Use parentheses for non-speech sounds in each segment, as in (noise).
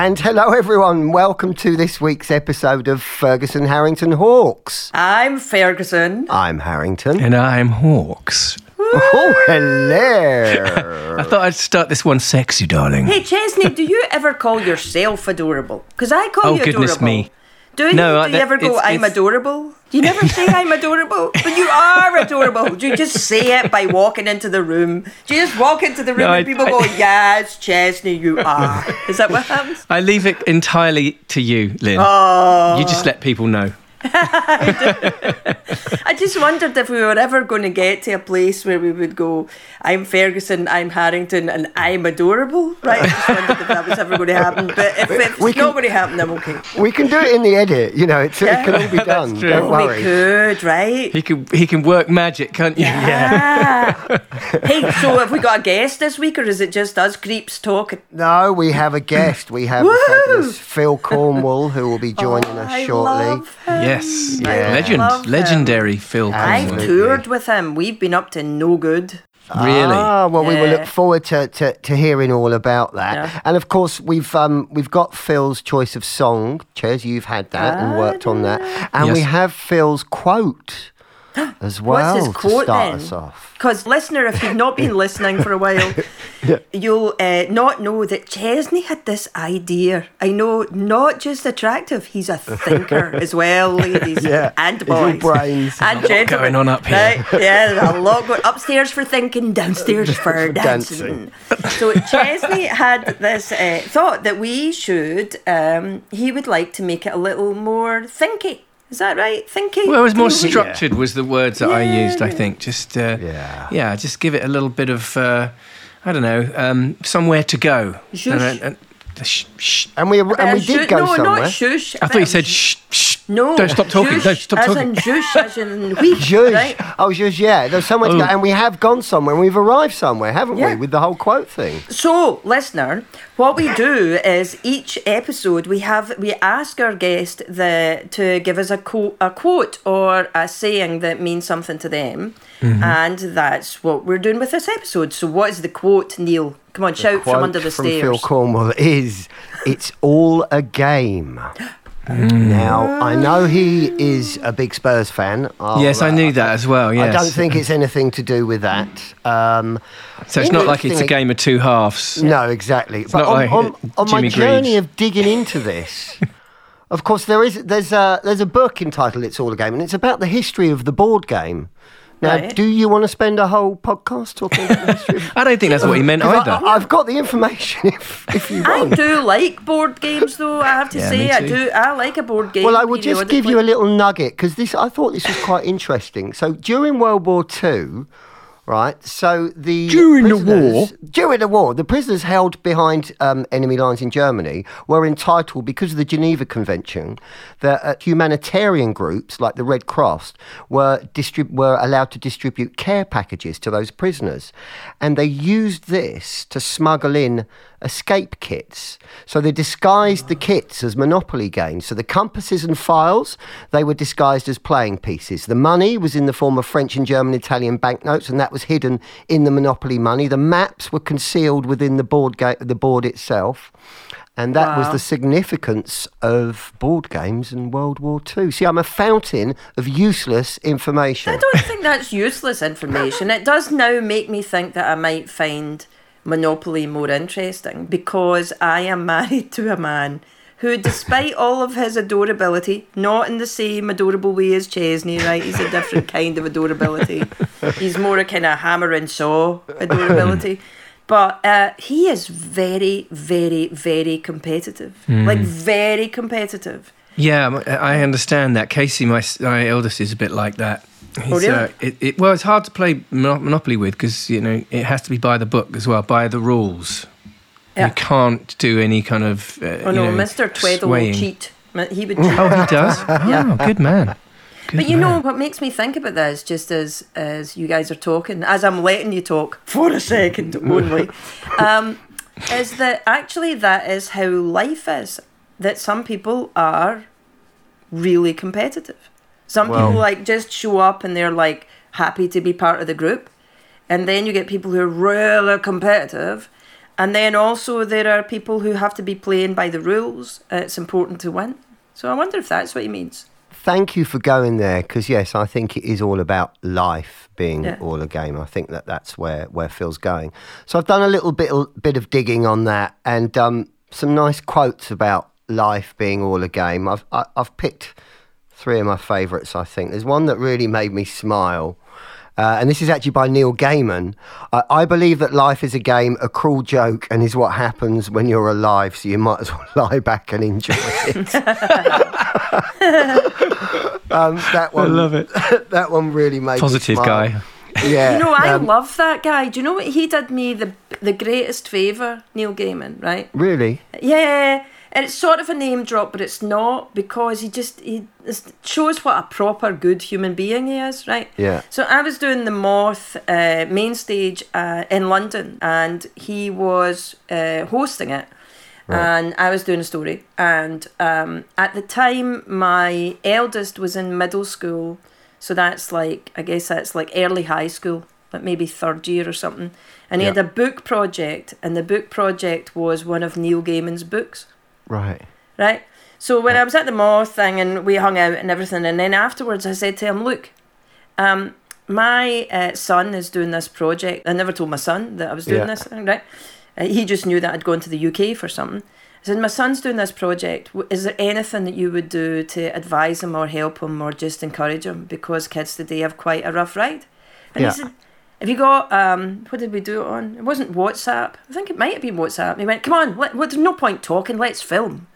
And hello, everyone. Welcome to this week's episode of Ferguson Harrington Hawks. I'm Ferguson. I'm Harrington. And I'm Hawks. Oh, hello. I thought I'd start this one sexy, darling. Hey, Chesney, do you ever call yourself adorable? Because I call Oh, you goodness adorable. me. Do you? No, do I- you that- ever go, it's- I'm it's- adorable? You never say I'm adorable? But you are adorable. Do you just say it by walking into the room? Do you just walk into the room No, and I- people I- go, yes, Chesney, you are. Is that what happens? I leave it entirely to you, Lynn. Oh. You just let people know. (laughs) I just wondered if we were ever going to get to a place where we would go, I'm Ferguson, I'm Harrington, and I'm adorable. Right? I just wondered if that was ever going to happen. But if it's We not can- going to happen, I'm okay. we can do it in the edit. You know, it's, Yeah. it can all be (laughs) done. true. Don't Oh, worry. we could, right? He can he can work magic, can't you? Ah. hey, so have we got a guest this week, or is it just us creeps talking? No, we have a guest. We have Woo! the fabulous Phil Cornwell who will be joining Oh, us I shortly. love him. Yes. Yeah. Legend. Love him. Legendary Phil I've Cornwell. Toured with him. We've been up to no good. Really? Ah, well, we will Yeah. look forward to, to, to hearing all about that. Yeah. And of course, we've um, we've got Phil's choice of song. Cheers, you've had that and worked on that, and we Yes. have Phil's quote (gasps) as well What's his quote to start then? us off. Because, listener, if you've not been (laughs) listening for a while, (laughs) you'll uh, not know that Chesney had this idea. I know, not just attractive, he's a thinker (laughs) as well, ladies Yeah, and he's all boys. brains. And lot gentlemen. going on up here. Right? Yeah, there's a lot going upstairs for thinking, downstairs for dancing. so Chesney had this uh, thought that we should, um, he would like to make it a little more thinky. Is that right? Thinky? Well, it was more Thinky? structured was the words that I Yeah, used, I think. Just uh, Yeah. yeah, just give it a little bit of uh, I don't know, um, somewhere to go. Zhoosh. And, and, and, shh, shh. And we and we did shoo- go no, somewhere. not shush. I thought you said shh, shh. No. Don't stop talking. Zhush, Don't stop as talking. in zhush, as in (laughs) wheat, Zhush. right? Oh, zhush, yeah. There's somewhere to go. Oh. And we have gone somewhere. and We've arrived somewhere, haven't Yeah. we, with the whole quote thing? So, listener, what we do is each episode we have we ask our guest the to give us a quote, a quote or a saying that means something to them, Mm-hmm. and that's what we're doing with this episode. So, what is the quote, Neil? Come on, shout from under the from Phil stairs. Cornwell is, "It's all a game." Mm. Now I know he is a big Spurs fan. I'll, Yes, I uh, knew that as well. Yes. I don't think it's anything to do with that. Um, so. It's not like it's a game of two halves. No, exactly. but not on, like, on, uh, on my Jimmy journey of digging into this, of course, there is there's a there's a book entitled "It's All a Game," and it's about the history of the board game. Now, Right. do you want to spend a whole podcast talking about the (laughs) history? Of- I don't think that's what he meant either. I, have got the information (laughs) if, if you want. I do like board games, though. I have to Yeah, say, I do. I like a board game. Well, I will just give you a little nugget because this I thought this was quite interesting. So during World War Two, right? So the During the war? during the war, the prisoners held behind um, enemy lines in Germany were entitled, because of the Geneva Convention, that uh, humanitarian groups like the Red Cross were distrib- were allowed to distribute care packages to those prisoners, and they used this to smuggle in escape kits. So they disguised the kits as Monopoly games. So the compasses and files, they were disguised as playing pieces. The money was in the form of French and German Italian banknotes, and that was hidden in the Monopoly money. The maps were concealed within the board ga- the board itself. And that was the significance of board games in World War II. See, I'm a fountain of useless information. I don't think that's useless information. It does now make me think that I might find Monopoly more interesting because I am married to a man who, despite all of his adorability, not in the same adorable way as Chesney, right? He's a different (laughs) kind of adorability. He's more a kind of hammer and saw adorability. But uh, he is very, very, very competitive. Like, very competitive. Yeah, I understand that. Casey, my, my eldest, is a bit like that. Oh, really? uh, it, it, well, it's hard to play Monopoly with because you know it has to be by the book as well, by the rules. Yeah. You can't do any kind of. Uh, Oh you no, know, Mr. Tweddle will swaying. cheat. He would (laughs) cheat. Oh, he does. (laughs) Yeah. Oh, good man. Good But you man. know what makes me think about this, just as as you guys are talking, as I'm letting you talk for a second (laughs) only, um, is that actually that is how life is. That some people are really competitive. Some Well- people like just show up and they're like happy to be part of the group, and then you get people who are really competitive, And then also there are people who have to be playing by the rules. Uh, it's important to win. So I wonder if that's what he means. Thank you for going there because yes, I think it is all about life being Yeah. all a game. I think that that's where where Phil's going. So I've done a little bit bit of digging on that and um, some nice quotes about life being all a game. I've I, I've picked three of my favourites. I think there's one that really made me smile. Uh, and this is actually by Neil Gaiman. I, I believe that life is a game, a cruel joke, and is what happens when you're alive. So you might as well (laughs) lie back and enjoy it. (laughs) um, that one, I love it. (laughs) that one really made me Positive smile. guy. Yeah, You know, I um, love that guy. Do you know what he did me the the greatest favour, Neil Gaiman, right? really. Yeah, and it's sort of a name drop, but it's not because he just he shows what a proper good human being he is, right? Yeah. So I was doing the Moth uh, main stage uh, in London, and he was uh, hosting it, and I was doing a story. And um, at the time, my eldest was in middle school, so that's like I guess that's like early high school, like maybe third year or something. And he Yeah. had a book project, and the book project was one of Neil Gaiman's books Right. right? So when I was at the mall thing and we hung out and everything, and then afterwards I said to him, "Look, um, my uh, son is doing this project. I never told my son that I was doing Yeah. this thing, right? Uh, he just knew that I'd gone to the UK for something. I said, "My son's doing this project. Is there anything that you would do to advise him or help him or just encourage him? Because kids today have quite a rough ride." And Yeah. he said. Have you got um? What did we do it on? It wasn't WhatsApp. I think it might have been WhatsApp. He went, "Come on, let, well, there's no point talking. Let's film."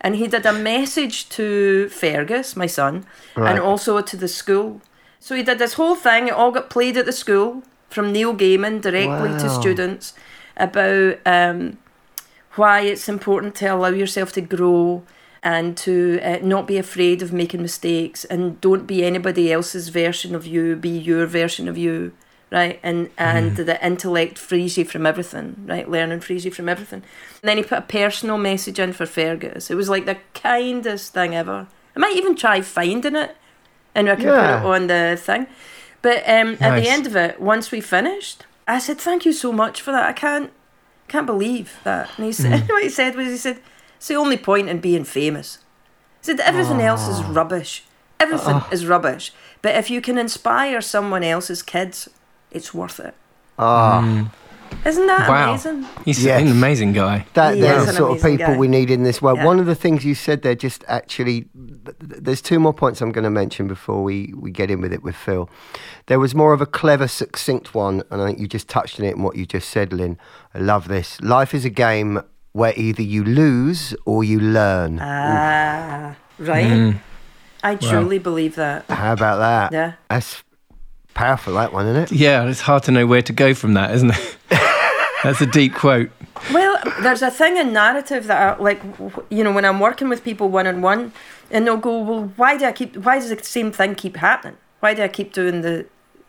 And he did a message to Fergus, my son, Right. and also to the school. So he did this whole thing. It all got played at the school from Neil Gaiman directly to students about um, why it's important to allow yourself to grow and to uh, not be afraid of making mistakes and don't be anybody else's version of you. Be your version of you, right? And and the intellect frees you from everything, right? Learning frees you from everything. And then he put a personal message in for Fergus. It was like the kindest thing ever. I might even try finding it, and I can Yeah. put it on the thing. But um, at the end of it, once we finished, I said, "Thank you so much for that. I can't, can't believe that." And he said, (laughs) "What he said was, he said, it's the only point in being famous." He said, "Everything else is rubbish. Everything is rubbish. But if you can inspire someone else's kids, it's worth it. Ah, Isn't that Wow. amazing?" He's Yes. an amazing guy. that He they're is the an sort of people guy. we need in this world. Yeah. One of the things you said there, just actually, th- th- there's two more points I'm going to mention before we, we get in with it with Phil. There was more of a clever, succinct one, and I think you just touched on it in what you just said, Lynn. I love this. Life is a game where either you lose or you learn. Ah, right. Mm. I truly believe that. How about that? Yeah. That's powerful, that one, isn't it? Yeah, it's hard to know where to go from that, isn't it? (laughs) That's a deep quote. Well, there's a thing in narrative that, I, like, you know, when I'm working with people one on one, and they'll go, "Well, why do I keep? Why does the same thing keep happening? Why do I keep doing the?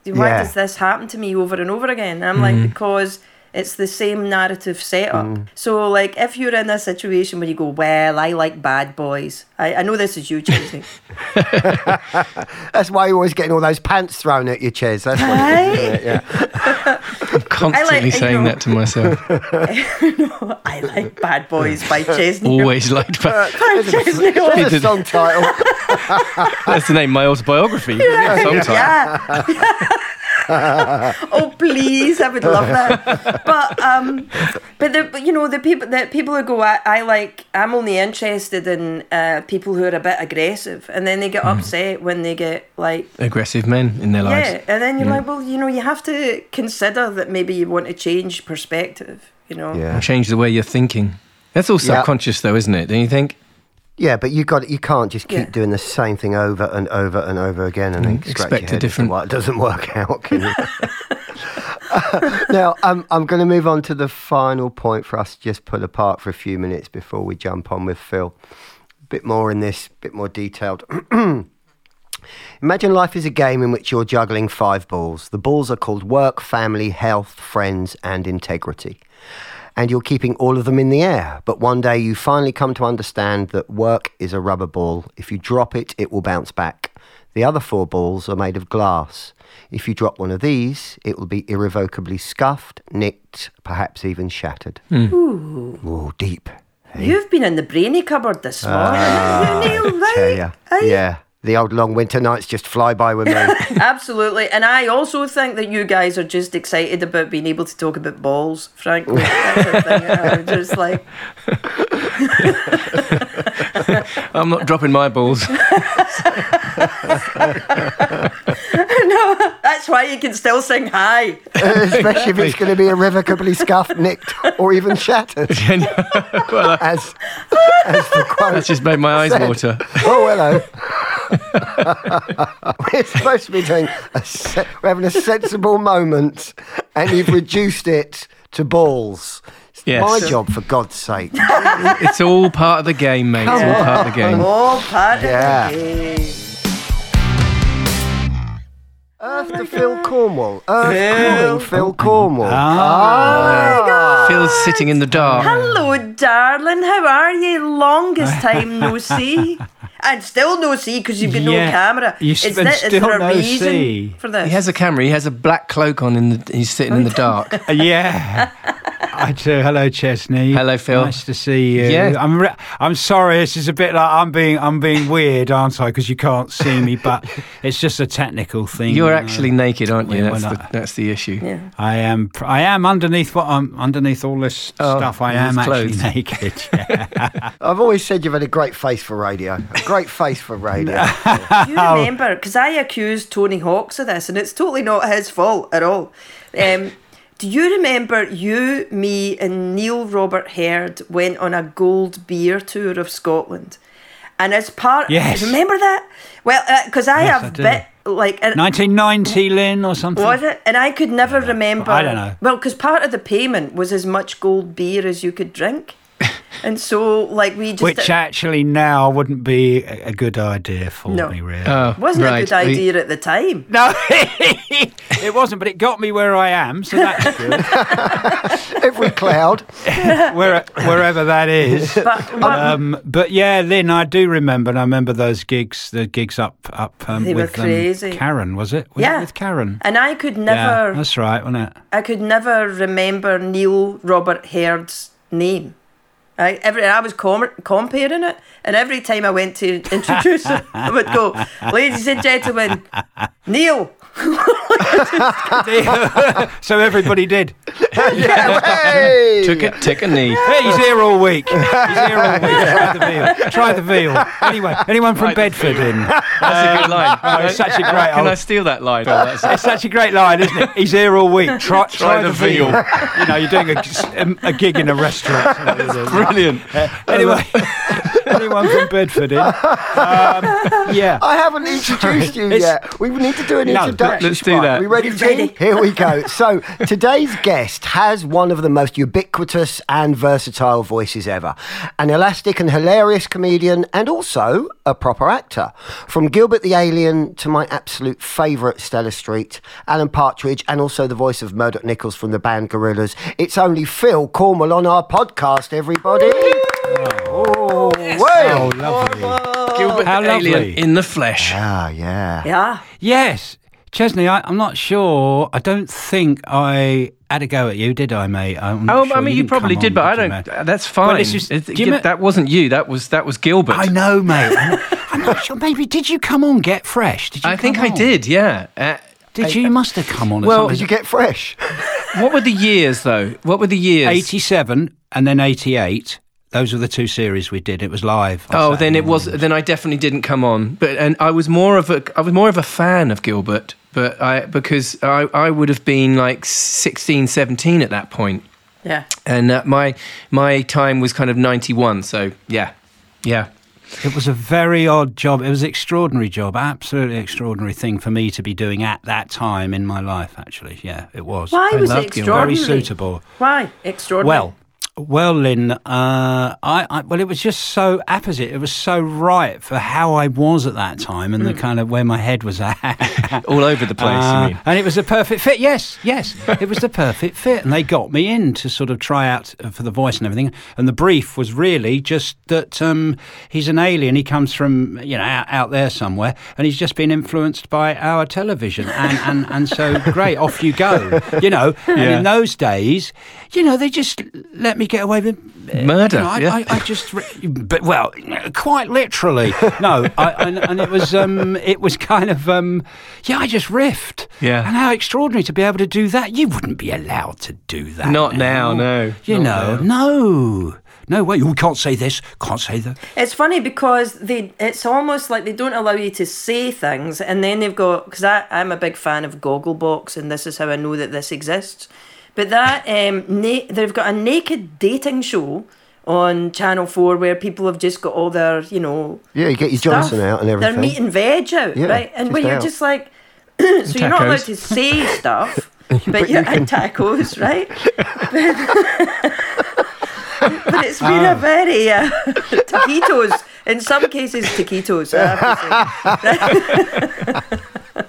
Why Yeah. does this happen to me over and over again?" And I'm like, mm-hmm. because it's the same narrative setup. Mm. So, like, if you're in a situation where you go, "Well, I like bad boys," I, I know this is you, Chesney. (laughs) (laughs) That's why you're always getting all those pants thrown at your chairs. That's why it is, it? Yeah. I'm constantly you saying know- that to myself. (laughs) I like bad boys by Chesney. Always liked that. By Chesney. There's a song title. That's the name of my autobiography. Song title. Yeah. (laughs) oh please, I would love that. But um, but the but, you know the people the people who go I, I like I'm only interested in uh, people who are a bit aggressive, and then they get upset when they get like Aggressive men in their lives. yeah, and then you're like, well, you know, you have to consider that maybe you want to change perspective. You know. Yeah. Change the way you're thinking. That's all Yeah. subconscious, though, isn't it? Don't you think? Yeah, but you got you can't just keep Yeah. doing the same thing over and over and over again and then Mm, expect a head as to different- why it doesn't work (laughs) out. Can you? (laughs) (laughs) now, um, I'm going to move on to the final point for us to just pull apart for a few minutes before we jump on with Phil. A bit more in this, a bit more detailed. (clears throat) Imagine life is a game in which you're juggling five balls. The balls are called work, family, health, friends, and integrity. And you're keeping all of them in the air. But one day you finally come to understand that work is a rubber ball. If you drop it, it will bounce back. The other four balls are made of glass. If you drop one of these, it will be irrevocably scuffed, nicked, perhaps even shattered. Ooh, deep. You've been in the brainy cupboard this morning. Ah, haven't you, Neil, right? Yeah. The old long winter nights just fly by with me. (laughs) Absolutely. And I also think that you guys are just excited about being able to talk about balls, frankly. That's the thing. I'm just like, (laughs) (laughs) I'm not dropping my balls. (laughs) No, that's why you can still sing high. Uh, especially if it's going to be irrevocably scuffed, nicked, or even shattered. (laughs) well, uh, As, as the quote that's just made my eyes said. water. Oh, hello. We're supposed to be doing a se- we're having a sensible moment, and you've reduced it to balls. It's Yes. my job, for God's sake. (laughs) It's all part of the game, mate. It's all part of the game. All part Yeah. of the game. Earth to Phil Cornwell. Earth Phil. calling Phil Cornwell. Ah. Ah. Oh Phil's sitting in the dark. Hello, darling. How are you? Longest (laughs) time no see. And still no see because you've got no camera. You is, s- that, is still there a no reason see. for this? He has a camera. He has a black cloak on. In the, he's sitting in the dark. (laughs) Yeah, I do. Hello, Chesney. Hello, Phil. Nice to see you. Yeah. I'm. Re- I'm sorry. This is a bit like I'm being. I'm being weird, aren't I? Because you can't see me, but (laughs) it's just a technical thing. You're you know. actually naked, aren't you? We're That's the, not- that's the issue. yeah. I am. I am underneath what I'm underneath all this Oh, stuff. I am actually clothes. (laughs) naked. Yeah. I've always said you've had a great face for radio. A great face for radio. (laughs) You remember? Because I accused Tony Hawks of this, and it's totally not his fault at all. Um, do you remember you, me, and Neil Robert Herd went on a gold beer tour of Scotland? And as part, Yes. remember that? Well, uh, because I Yes, have do. bit like and 1990, Lynn, or something. was it? And I could never remember. I don't know. Well, because part of the payment was as much gold beer as you could drink, (laughs) and so like we just Which actually now wouldn't be a a good idea for No. me, really. Oh, wasn't right. a good idea at the time. no, (laughs) it wasn't, but it got me where I am, so that's good. (laughs) Every cloud. where, wherever that is. But, but Um, but yeah, Lynn, I do remember. And I remember those gigs, the gigs up, up um, They were with um, crazy. Karen, was it? Was Yeah. it with Karen. and I could Yeah, never, that's right, wasn't it? I could never remember Neil Robert Herd's name. I, every, I was com- comparing it, and every time I went to introduce him, I would go, "Ladies and gentlemen, Neil." (laughs) so everybody did. Hey! Took it, took a knee. Hey, he's here all week. He's here all week. Try the veal. Try the veal. Anyway, anyone from Right. Bedford in? That's a good line. Oh, it's such a great. Can I steal that line? Oh, that's It's such a great line, isn't it? He's here all week. Try, try, the the veal. veal. you know, you're doing a, a, gig in a restaurant. (laughs) brilliant. (laughs) Anyway, (laughs) anyone from Bedford in? Um, yeah. I haven't introduced you It's- yet. We need to do an No, introduction. let's do Right, that. We ready? Ready. Ready. Here we go. So today's guest has one of the most ubiquitous and versatile voices ever. An elastic and hilarious comedian and also a proper actor. From Gilbert the Alien to my absolute favourite Stella Street, Alan Partridge, and also the voice of Murdoc Niccals from the band Gorillaz. It's only Phil Cornwell on our podcast, everybody. Oh, Oh, lovely. Gilbert How the alien lovely. in the flesh. Ah, yeah. Yeah, Yes. Chesney, I, I'm not sure. I don't think I had a go at you, did I, mate? I'm not Oh, sure. I mean, you didn't probably did, on, but I did you, don't. mate? That's fine. it's just- It- you that wasn't you. That was that was Gilbert. I know, mate. I'm, I'm not sure. Maybe did you come on Get Fresh? Did you? I think come I did. Yeah. Uh, Did I- you? You must have come on. Well, Did you get fresh? what were the years though? What were the years? 87 and then 88. Those were the two series we did. It was live. on Oh, then it was. mornings. Then I definitely didn't come on. But and I was more of a. I was more of a fan of Gilbert, but I because I I would have been like 16, 17 at that point, yeah. and uh, my my time was kind of ninety one. So yeah, yeah. It was a very odd job. It was an extraordinary job. Absolutely extraordinary thing for me to be doing at that time in my life, actually. Yeah, it was. Why I was love it Gilbert. Very suitable. Why extraordinary? Well, Well, Lynn, uh, I, I well, it was just so apposite. It was so right for how I was at that time and the kind of where my head was at. (laughs) All over the place, Uh? And it was a perfect fit. Yes, yes, it was the perfect fit, and they got me in to sort of try out for the voice and everything. And the brief was really just that um, he's an alien. He comes from you know out, out there somewhere, and he's just been influenced by our television, and and, and so great, off you go. You know, and in those days, you know, they just let me get away with Murder, you know, I, yeah. I, I just, but well, quite literally. No, I, and, and it was, um, it was kind of, um, yeah, I just riffed. Yeah. And how extraordinary to be able to do that. You wouldn't be allowed to do that. Not now, no. You Not know, no, no way. You can't say this. Can't say that. It's funny because they it's almost like they don't allow you to say things, and then they've got because I'm a big fan of Gogglebox, and this is how I know that this exists. But that um, na- they've got a naked dating show on Channel Four where people have just got all their you know Yeah, you get your stuff. Johnson out and everything. They're meat and veg out, Yeah, right? And just where you're out. just like, (clears throat) so you're not allowed to say (laughs) stuff, (laughs) but you're and tacos, right? (laughs) but it's been Ah. a very uh, taquitos. In some cases, taquitos. I have to say.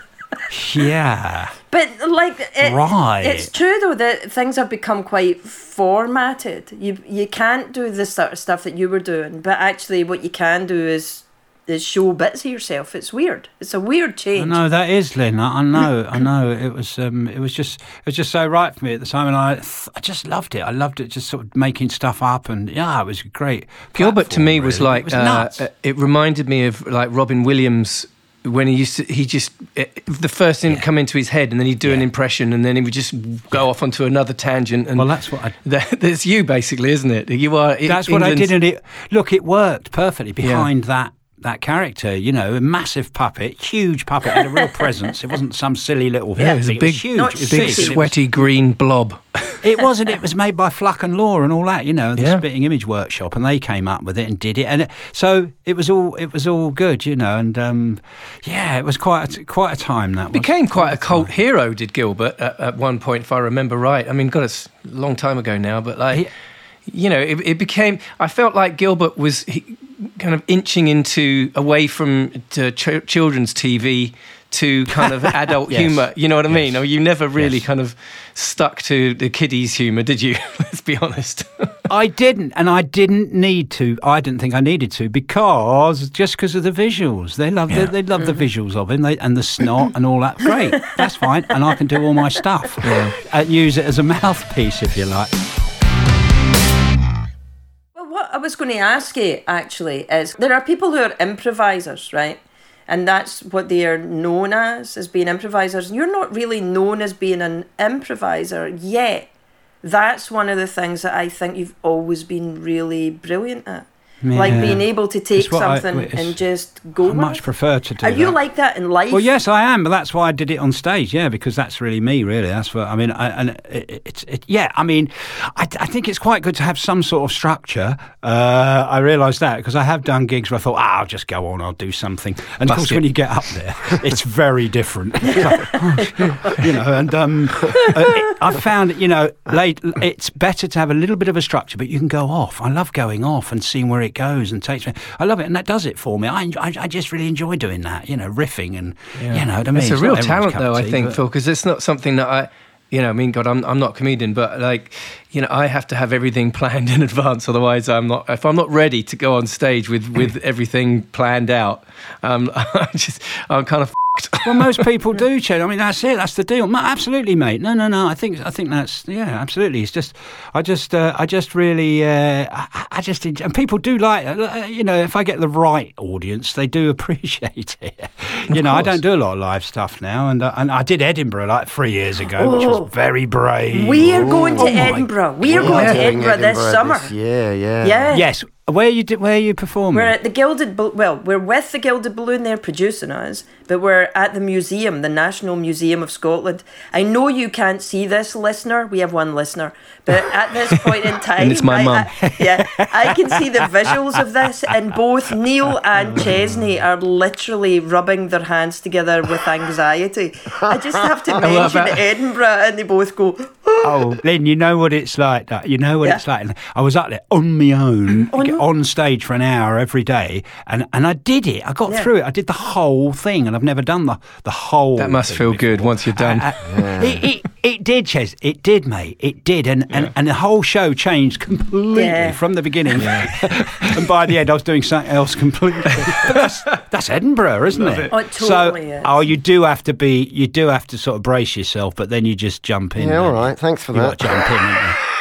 Yeah. But like, it, Right. it's true though that things have become quite formatted. You you can't do the sort of stuff that you were doing, but actually, what you can do is is show bits of yourself. It's weird. It's a weird change. I change. know that is Lynn. I, I know. I (clears throat) know. It was. Um, it was just. It was just so right for me at the time, and I. th- I just loved it. I loved it. Just sort of making stuff up, and yeah, it was great. Gilbert to platform, me was like it was uh, uh, it reminded me of like Robin Williams when he used to he just uh, the first thing would come into his head and then he'd do an impression and then he would just go off onto another tangent and well, that's what I. (laughs) that, that's you basically isn't it you are That's what I did, and it look, it worked perfectly behind that that character. You know, a massive puppet, huge puppet, had a real presence. It wasn't some silly little. Yeah, it was a big- huge. Not It was big big. It was- sweaty green blob (laughs) It wasn't. It was made by Fluck and Law and all that. You know, the Yeah. Spitting Image Workshop, and they came up with it and did it, and it, so it was all it was all good. You know, and um, yeah, it was quite a, quite a time that was. became quite a cult hero did Gilbert at, at one point if I remember right I mean God it's a long time ago now but like He- you know it, it became I felt like Gilbert was he, kind of inching into away from to ch- children's TV to kind of (laughs) adult Yes. humor you know what I mean Yes. I mean you never really Yes. kind of stuck to the kiddies humor did you (laughs) let's be honest (laughs) I didn't, and I didn't need to. I didn't think I needed to because just because of the visuals. They love the, they love the mm-hmm. visuals of him they, and the snot and all that. Great, that's fine, and I can do all my stuff and uh, use it as a mouthpiece if you like. Well, what I was going to ask you actually is there are people who are improvisers, right? And that's what they are known as, as being improvisers. You're not really known as being an improviser yet. That's one of the things that I think you've always been really brilliant at. Like being able to take what I- something and just go I much it. prefer to do Are you like that in life? Well, yes, I am, but that's why I did it on stage. Yeah, because that's really me. Really, that's what I mean. I, and it's it, yeah. I mean, I, I think it's quite good to have some sort of structure. Uh, I realised that because I have done gigs where I thought, ah, I'll just go on, I'll do something, and of course, it. when you get up there, it's very different. (laughs) It's like, oh, you know, and um, uh, I found you know, late, it's better to have a little bit of a structure, but you can go off. I love going off and seeing where it goes and takes me. I love it, and that does it for me. I, I, I just really enjoy doing that. You know, riffing and you know what I mean. It's a real talent, though. of I think, but- Phil, because it's not something that I, you know, I mean, God, I'm I'm not a comedian, but like, you know, I have to have everything (laughs) planned in advance. Otherwise, I'm not. If I'm not ready to go on stage with with everything planned out, um, (laughs) I just I'm kind of. F***ed. (laughs) Well, most people do, Chad. I mean, that's it. That's the deal. Ma- Absolutely, mate. No, no, no. I think, I think that's yeah, absolutely. It's just, I just, uh, I just really, uh, I, I just, enjoy, and people do like, uh, you know, if I get the right audience, they do (laughs) appreciate it. you know, I don't do a lot of live stuff now, and uh, and I did Edinburgh like three years ago, which Oh. was very brave. we are going to Oh Edinburgh. We are Yeah, going to doing Edinburgh, this summer. yeah, yeah. yeah. Yes. Where you where are you performing? We're at the Gilded well, we're with the Gilded Balloon. They're producing us, but we're at the museum, the National Museum of Scotland. I know you can't see this, listener. We have one listener, but at this point in (laughs) time, it's my mum. I- yeah, I can see the visuals of this, and both Neil and Chesney are literally rubbing their hands together with anxiety. I just have to (laughs) what mention Edinburgh, and they both go. oh, Lynn, you know what it's like. that- You know what Yeah. it's like. And I was up there on my own, (clears throat) Oh, no. on stage for an hour every day, and, and I did it. I got Yeah. through it. I did the whole thing, and I've never done the the whole. That must thing feel before. good once you're done. Uh, uh, it, it, it did, Ches. It did, mate. It did, and, and, and the whole show changed completely Yeah. from the beginning. (laughs) and by the end, I was doing something else completely. that's that's Edinburgh, isn't it? Oh, it so, oh, is. oh, you do have to be. You do have to sort of brace yourself, but then you just jump in. Yeah, don't all you? right. Thanks for You that. got to jump in.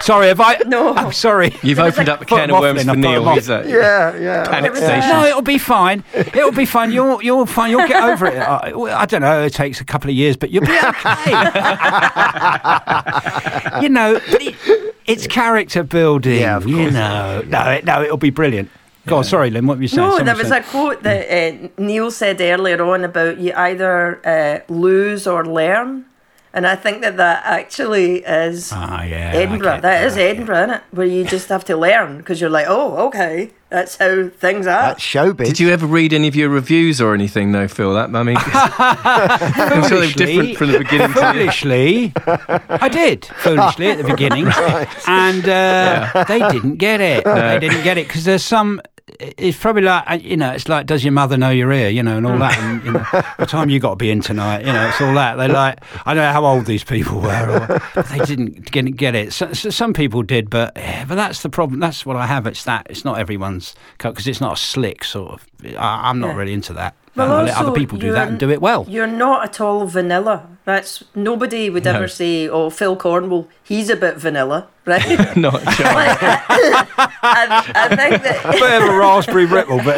Haven't you? Sorry, have I? No. I'm sorry. You've opened up a can of worms for Lynn, I put Neil. them off. He's Yeah, yeah. panic There was a- station. No, it'll be fine. It'll be fine. You'll you'll fine. You'll get over it. (laughs) I, I don't know. It takes a couple of years, but you'll be okay. (laughs) you know, it, it's character building. Yeah, of you know. No, it, no, it'll be brilliant. Go on. Sorry, Lynn. What were you saying? No, Someone there was said- a quote that uh, Neil said earlier on about you either uh, lose or learn. And I think that that actually is Ah, yeah. Edinburgh. get That is that, yeah. Edinburgh, isn't it? Where you just have to learn because you're like, oh, okay, that's how things are. That's showbiz. Did you ever read any of your reviews or anything, though, Phil? That I mean, I'm sure they were different from the beginning to the end. Foolishly, I did foolishly at the beginning, (laughs) and uh, they didn't get it. They didn't get it because there's some. It's probably like uh, you know, it's like, does your mother know you're here? You know, and all that. And you know, what time you got to be in tonight? You know, it's all that. They like, I don't know how old these people were, or, they didn't get, get it. So, so some people did, but yeah, but that's the problem. That's what I have. It's that it's not everyone's because it's not a slick sort of. I, I'm not Yeah. really into that. Um, well, I'll let other people do that and do it well. You're not at all vanilla. That's nobody would No. ever say, "Oh, Phil Cornwell, he's a bit vanilla," right? (laughs) Not a chance. (laughs) Like, (laughs) I, I think that bit of a raspberry ripple, but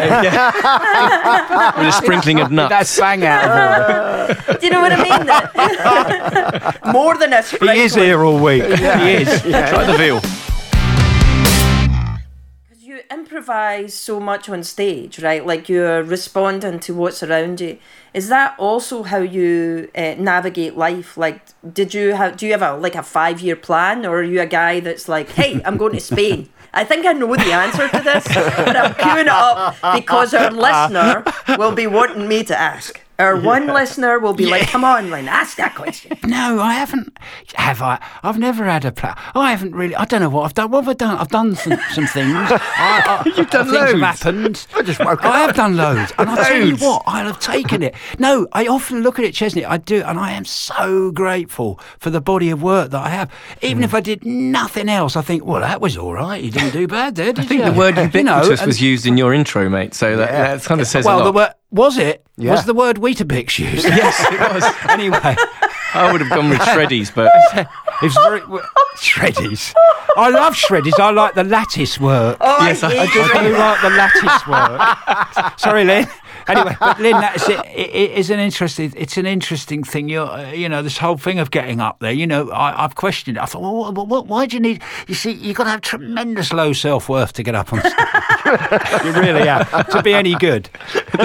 with a sprinkling of nuts. that's bang out of order. do you know what I mean? That more than a He is here all week. He is. Try the veal. You improvise so much on stage, right? Like you're responding to what's around you. Is that also how you uh, navigate life? Like, did you have? Do you have a like a five year plan, or are you a guy that's like, hey, I'm going to Spain? (laughs) I think I know the answer to this, but I'm queuing it up because our listener will be wanting me to ask. Our one listener will be like, "Come on, Lynn, ask that question." (laughs) No, I haven't. Have I? I've never had a plan. I haven't really. I don't know what I've done. What have I done? I've done some, some things. (laughs) I, I, You've done things loads. have happened. I just woke I up. have done loads, and I tell you what, I'll have taken it. No, I often look at it, Chesney. I do, and I am so grateful for the body of work that I have. Even mm. if I did nothing else, I think, well, that was all right. You didn't do bad there, did you? I think you? the word You know, ubiquitous and- was used in your intro, mate. So that, Yeah. that kind of says well, a the lot. word was it? Yeah. Was the word Weetabix used? (laughs) yes, it was. anyway. I would have gone with Shreddies, but (laughs) It's very w- shreddies. I love shreddies. I like the lattice work. Oh, Yes, I- hate I I do like the lattice work. (laughs) Sorry, Lynn. Anyway, but Lynn, that's it. It, it is an interesting. It's an interesting thing. You're, uh, you know, this whole thing of getting up there. You know, I, I've questioned it. I thought, well, what, what, why do you need? You see, you've got to have tremendous low self worth to get up on stage. (laughs) you really have to be any good.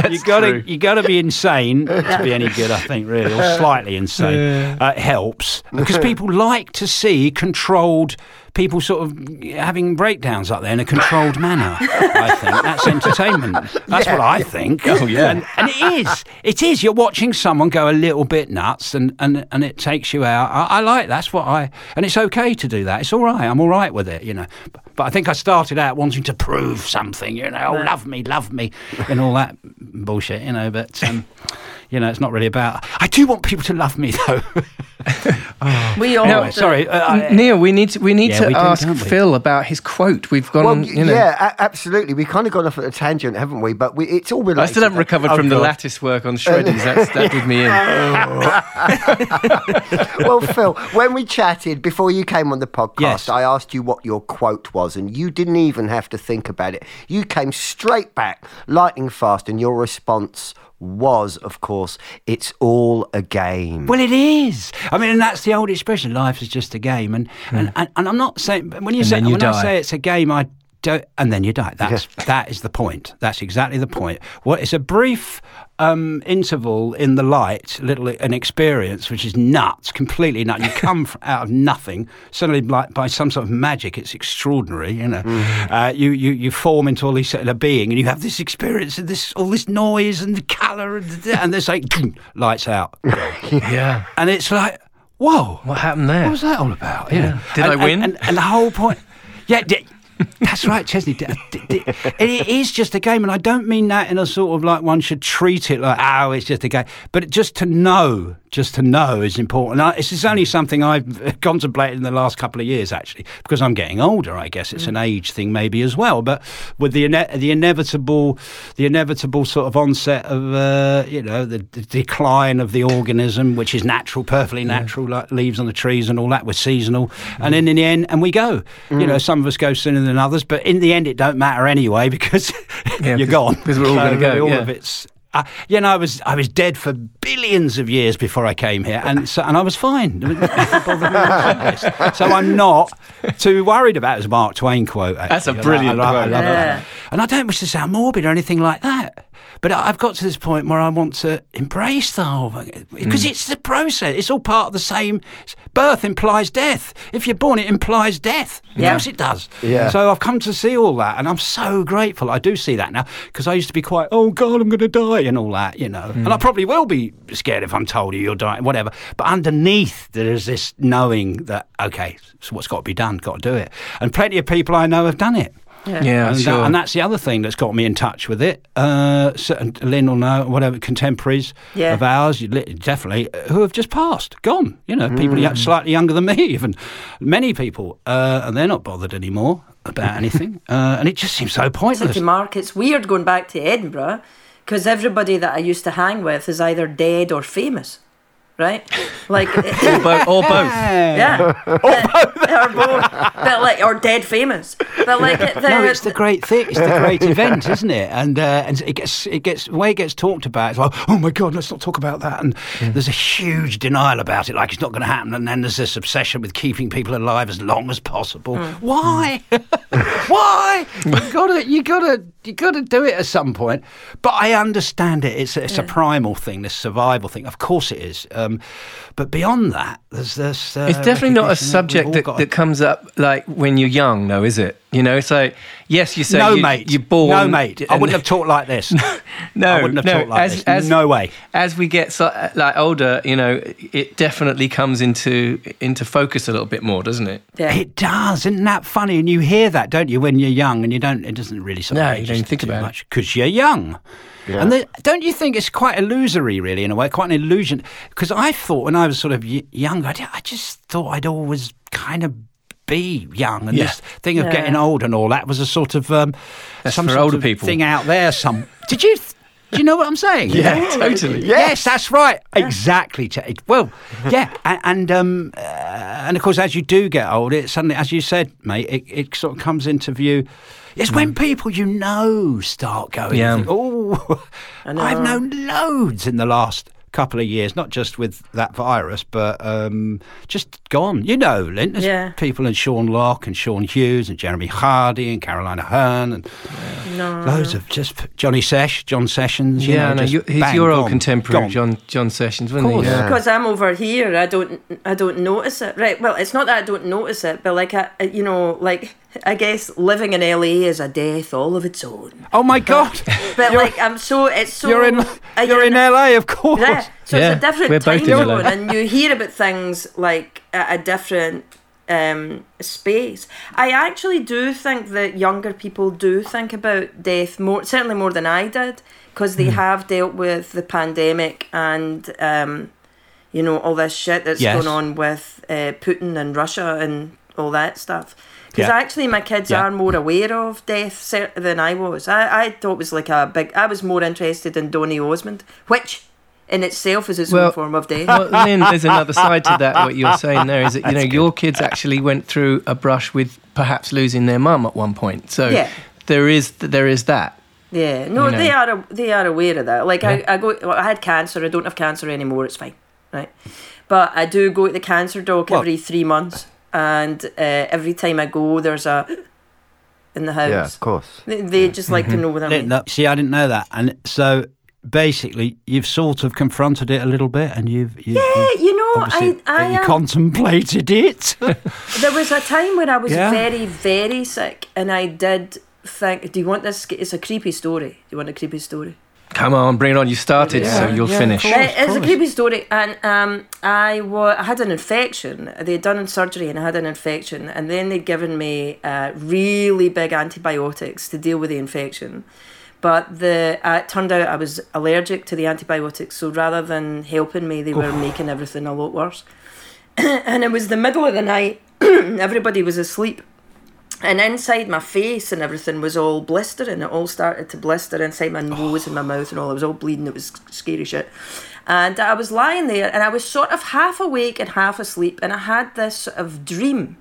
you got to, you got to be insane to be any good. I think, really, or slightly insane. Uh, it helps because people like to see controlled people sort of having breakdowns up there in a controlled manner. I think that's entertainment. That's what I think. Oh, yeah. and, and it is. It is. You're watching someone go a little bit nuts, and and, and it takes you out. I, I like that's what I. And it's okay to do that. It's all right. I'm all right with it. You know. But, but I think I started out wanting to prove something. You know, oh, love me, love me, and all that bullshit. You know, but. Um, you know, it's not really about. I do want people to love me, though. (laughs) (laughs) We all. No. Sorry, uh, I- Neil, we need to, we need Yeah, to we ask don't we? Phil about his quote. We've gone, Well, you know. yeah, a- absolutely. We've kind of gone off at a tangent, haven't we? But we, it's all related. I still haven't recovered Oh, from the God. lattice work on Shreddies. That's, that did me in. (laughs) well, Phil, when we chatted before you came on the podcast, Yes. I asked you what your quote was, and you didn't even have to think about it. You came straight back, lightning fast, and your response was, of course, it's all a game. Well, it is. I mean, and that's the old expression: life is just a game. And and, hmm. and, and I'm not saying when you And say you when I say it's a game, I don't. And then you die. That's that is the point. That's exactly the point. Well, it's a brief um, interval in the light, little an experience which is nuts, completely nuts. You come from, out of nothing, suddenly, like by some sort of magic, it's extraordinary. You know, uh, you you you form into all these of being, and you have this experience and this all this noise and the colour, and, the, and there's like lights out. (laughs) Yeah. And it's like, whoa, What happened there? what was that all about? Yeah, know? Did And- I win? And, and the whole point, yeah, that's right, Chesney. It is just a game, and I don't mean that in a sort of like one should treat it like, oh, it's just a game. But just to know, just to know is important. I, this is only something I've (laughs) contemplated in the last couple of years, actually, because I'm getting older. I guess it's an mm. age thing, maybe as well. But with the ine- the inevitable, the inevitable sort of onset of, uh, you know, the, the decline of the organism, which is natural, perfectly natural, like leaves on the trees and all that. We're seasonal, and mm. then in the end, and we go. You know, mm. some of us go sooner than others, but in the end, it don't matter anyway (laughs) because yeah, you're gone. Because we're all gonna go, All yeah. of it's. Uh, you know, I was I was dead for billions of years before I came here, and so, and I was fine. (laughs) It never bothered me in the slightest. so I'm not too worried about it. It Mark Twain quote. Actually. That's a brilliant I, lo- I quote. love Yeah. that. And I don't wish to sound morbid or anything like that. But I've got to this point where I want to embrace the whole because Mm. it's the process. It's all part of the same. Birth implies death. If you're born, it implies death. Of course, it does. Yeah. So I've come to see all that, and I'm so grateful. I do see that now because I used to be quite, oh God, I'm going to die, and all that, you know. And I probably will be scared if I'm told you're dying, whatever. But underneath, there's this knowing that okay, so what's got to be done, got to do it. And plenty of people I know have done it. Yeah, and, that- and that's the other thing that's got me in touch with it. Uh, certain, Lynn will know, whatever, contemporaries Yeah. of ours, definitely, uh, who have just passed, gone. You know, people Mm. young- slightly younger than me, (laughs) even. Many people, uh, and they're not bothered anymore about anything. (laughs) uh, and it just seems so pointless. to Mark, it's weird going back to Edinburgh because everybody that I used to hang with is either dead or famous, right? (laughs) Like, or, (laughs) bo- or both. yeah, or both, but like, or dead famous, but like, the, No, it's the great thing. It's the great (laughs) event, isn't it? And uh, and it gets it gets the way it gets talked about. It's like, oh my god, let's not talk about that. And mm. there's a huge denial about it, like it's not going to happen. And then there's this obsession with keeping people alive as long as possible. Mm. Why? Mm. Why? You gotta you gotta you gotta do it at some point. But I understand it. It's a, it's a primal thing, this survival thing. Of course it is. Um, but beyond that, there's this. Uh, It's definitely not a recognition that subject that, that comes up like when you're young, though, is it? You know, it's like yes, you say no, you, mate. you're born. No, mate. I wouldn't have talked like this. (laughs) No, I wouldn't have no. talked like as, this. As, no way. As we get so, like older, you know, it definitely comes into into focus a little bit more, doesn't it? yeah. It does. Isn't that funny? And you hear that, don't you, when you're young, and you don't. It doesn't really. Sort of No, you don't think about it. much because you're young. Yeah. And the, don't you think it's quite illusory, really, in a way, quite an illusion? Because I thought when I was sort of y- younger, I I just thought I'd always kind of be young, and Yeah. this thing of Yeah. getting old and all that was a sort of um, some sort older of people. thing out there. Some did you? Th- do you know what I'm saying? Yeah, totally. Yes, that's right. Exactly. Well, yeah, and, and um, uh, and of course, as you do get older, it suddenly, as you said, mate, it, it sort of comes into view. It's when people you know start going. Mm. Yeah. Oh, I've known loads in the last couple of years, not just with that virus, but um, just gone. You know, Lynn, there's Yeah. people in Sean Lock and Sean Hughes and Jeremy Hardy and Caroline Aherne and no. loads of just Johnny Sesh, John Sessions. You yeah, know, no, just you, he's bang, your old gone, contemporary, gone. John John Sessions, wasn't course. he? Yeah. because I'm over here, I don't, I don't notice it. Right. Well, it's not that I don't notice it, but like, I, you know, like, I guess living in LA is a death all of its own. Oh my God! But You're- like, I'm so, it's so. you're in uh, you're in LA, of course. Yeah. So Yeah, it's a different we're time zone, and you hear about things like at a different um, space. I actually do think that younger people do think about death more, certainly more than I did, because they have dealt with the pandemic and um, you know all this shit that's Yes. going on with uh, Putin and Russia and all that stuff. Because Yeah. actually, my kids Yeah. are more aware of death than I was. I, I thought it was like a big. I was more interested in Donny Osmond, which in itself is its Well, own form of death. Well, (laughs) Lynn, there's another side to that. What you're saying there is that you know your kids actually went through a brush with perhaps losing their mum at one point. So Yeah. there is there is that. Yeah, no, You know. they are they are aware of that. Like Yeah. I, I go, well, I had cancer. I don't have cancer anymore. It's fine, right? But I do go to the cancer doc Well- every three months, and uh, every time I go, there's a in the house. Yeah, of course. They, they just like Mm-hmm. to know what I No, mean. no, see, I didn't know that, and so basically, you've sort of confronted it a little bit, and you've, you've Yeah, you know, I, I you am. contemplated it. (laughs) There was a time when I was Yeah. very, very sick, and I did think, "Do you want this? It's a creepy story. Do you want a creepy story?" Come on, bring it on. You started, so you'll yeah, finish. course. It's a creepy story, and um, I wa- I had an infection. They'd done surgery, and I had an infection, and then they'd given me uh, really big antibiotics to deal with the infection. But the uh, it turned out I was allergic to the antibiotics, so rather than helping me, they were making everything a lot worse. (coughs) and it was the middle of the night. (coughs) Everybody was asleep. And inside my face and everything was all blistering. It all started to blister inside my nose and my oh. mouth and all. It was all bleeding. It was scary shit. And I was lying there and I was sort of half awake and half asleep. And I had this sort of dream.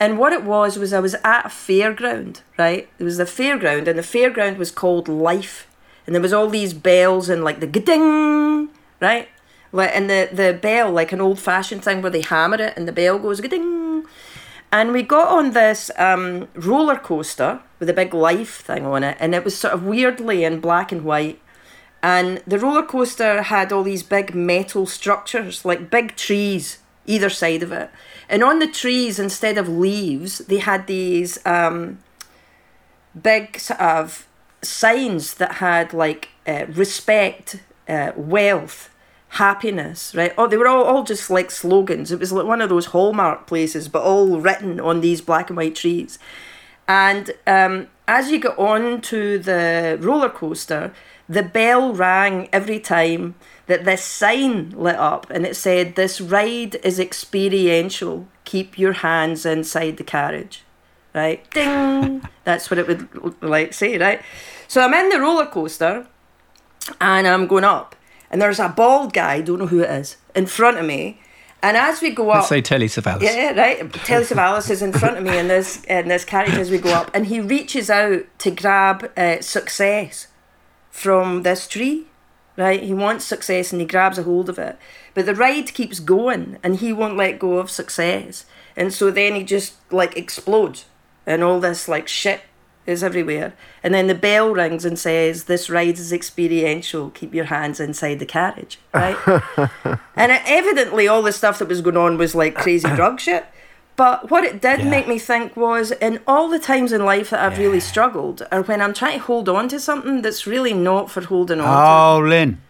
And what it was was I was at a fairground, right? It was the fairground, and the fairground was called Life. And there was all these bells and like the ding, right? Like and the the bell, like an old fashioned thing where they hammer it and the bell goes ding. And we got on this um, roller coaster with a big life thing on it, and it was sort of weirdly in black and white. And the roller coaster had all these big metal structures, like big trees either side of it. And on the trees, instead of leaves, they had these um, big sort of signs that had like uh, respect, uh, wealth, happiness, right? Oh, they were all, all just like slogans. It was like one of those hallmark places, but all written on these black and white trees. And um, as you got on to the roller coaster, the bell rang every time that this sign lit up and it said, This ride is experiential. Keep your hands inside the carriage. Right? Ding! (laughs) That's what it would like say, right? So I'm in the roller coaster and I'm going up. And there's a bald guy, don't know who it is, in front of me. And as we go up, Let's say Telly Savalas. yeah, right. Telly Savalas is in front of me in this in this carriage as we go up, and he reaches out to grab uh, success from this tree. Right, he wants success and he grabs a hold of it, but the ride keeps going and he won't let go of success, and so then he just like explodes, and all this like shit is everywhere, and then the bell rings and says, "This ride is experiential. Keep your hands inside the carriage." Right. (laughs) And it, evidently, all the stuff that was going on was like crazy (coughs) drug shit. But what it did Yeah. make me think was in all the times in life that I've really struggled, or when I'm trying to hold on to something that's really not for holding on Oh, Lynn.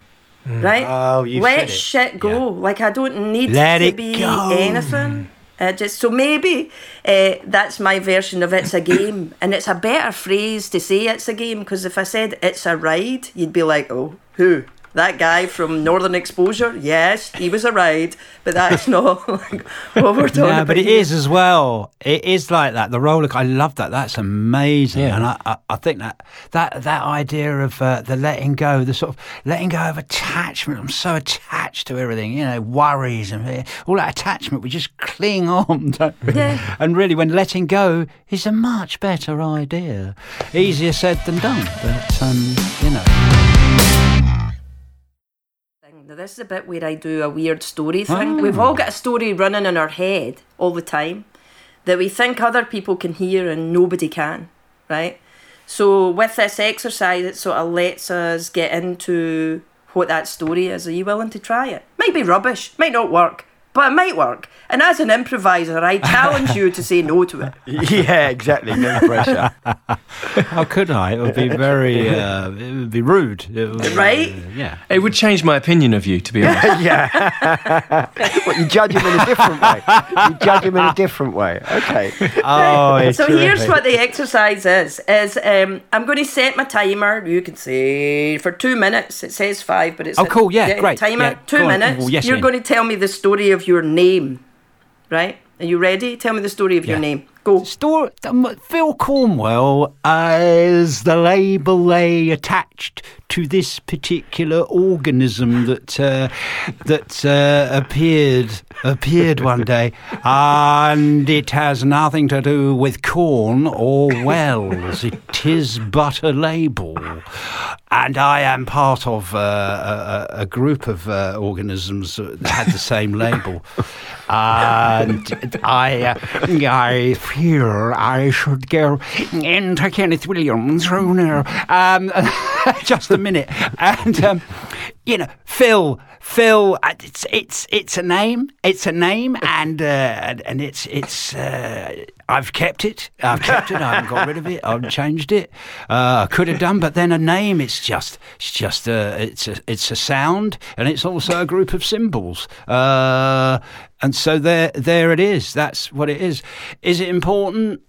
right? Oh, you've Let shit go. Like I don't need Let to be go. anything. Uh, just so maybe uh, that's my version of it's a game, (coughs) and it's a better phrase to say it's a game because if I said it's a ride, you'd be like, oh, who? That guy from Northern Exposure? Yes, he was a ride, but that's not (laughs) like what we're talking No, about. but it here. is as well. It is like that. The roller. I love that. That's amazing. Yeah. And I, I, I think that that that idea of uh, the letting go, the sort of letting go of attachment. I'm so attached to everything. You know, worries and uh, all that attachment. We just cling on. (laughs) Don't we? Yeah. And really, when letting go is a much better idea. Easier said than done. But um, you know. Now, this is a bit where I do a weird story thing. Ah. We've all got a story running in our head all the time that we think other people can hear and nobody can, right? So, with this exercise, it sort of lets us get into what that story is. Are you willing to try it? Might be rubbish, might not work, but it might work. And as an improviser, I challenge you to say no to it. (laughs) yeah, exactly. No pressure. (laughs) How could I? It would be very. Uh, it would be rude. It would, Right? uh, yeah. It would change my opinion of you, to be honest. (laughs) yeah. what, you judge him in a different way. You judge him in a different way. Okay. Oh, it's so here's what the exercise is is um, i'm going to set my timer you can say for two minutes it says five but it's Oh, a- cool, yeah, great, timer yeah, two minutes Well, yes, you're Lynn. going to tell me the story of your name right? Are you ready? Tell me the story of your name. Go. Store, um, Phil Cornwell as the label they attached to this particular organism that uh, that uh, appeared appeared one day, (laughs) and it has nothing to do with corn or wells. It is but a label, and I am part of uh, a, a group of uh, organisms that had the same label. And I, uh, I fear I should go into Kenneth Williams' room now. Um, (laughs) just minute. And um, you know, Phil, Phil, uh, it's it's it's a name. It's a name, and uh, and, it's it's. Uh, I've kept it. I've kept it. I haven't got rid of it. I haven't changed it. Uh, I could have done, but then a name. It's just it's just a it's a it's a sound, and it's also a group of symbols. Uh, and so there there it is. That's what it is. Is it important?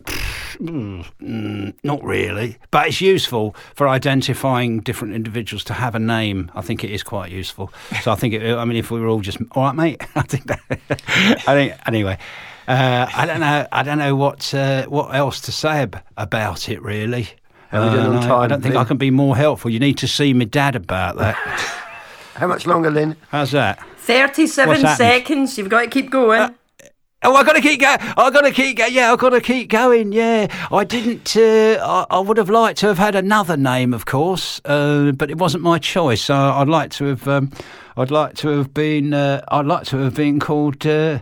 Mm, not really, but it's useful for identifying different individuals to have a name. I think it is quite useful. So I think, it, I mean, if we were all just all right, mate. (laughs) I think that. I think anyway. Uh, I don't know. I don't know what uh, what else to say ab- about it. Really, How we doing on no, I don't think I can be more helpful. You need to see my dad about that. (laughs) How much longer, Lynn? How's that? 37 happened? seconds. You've got to keep going. Oh, I got to keep going. I got to keep going. Yeah, I got to keep going. Yeah, I didn't. Uh, I, I would have liked to have had another name, of course, uh, but it wasn't my choice. So I'd like to have. Um, I'd like to have been. Uh, I'd like to have been called. Uh,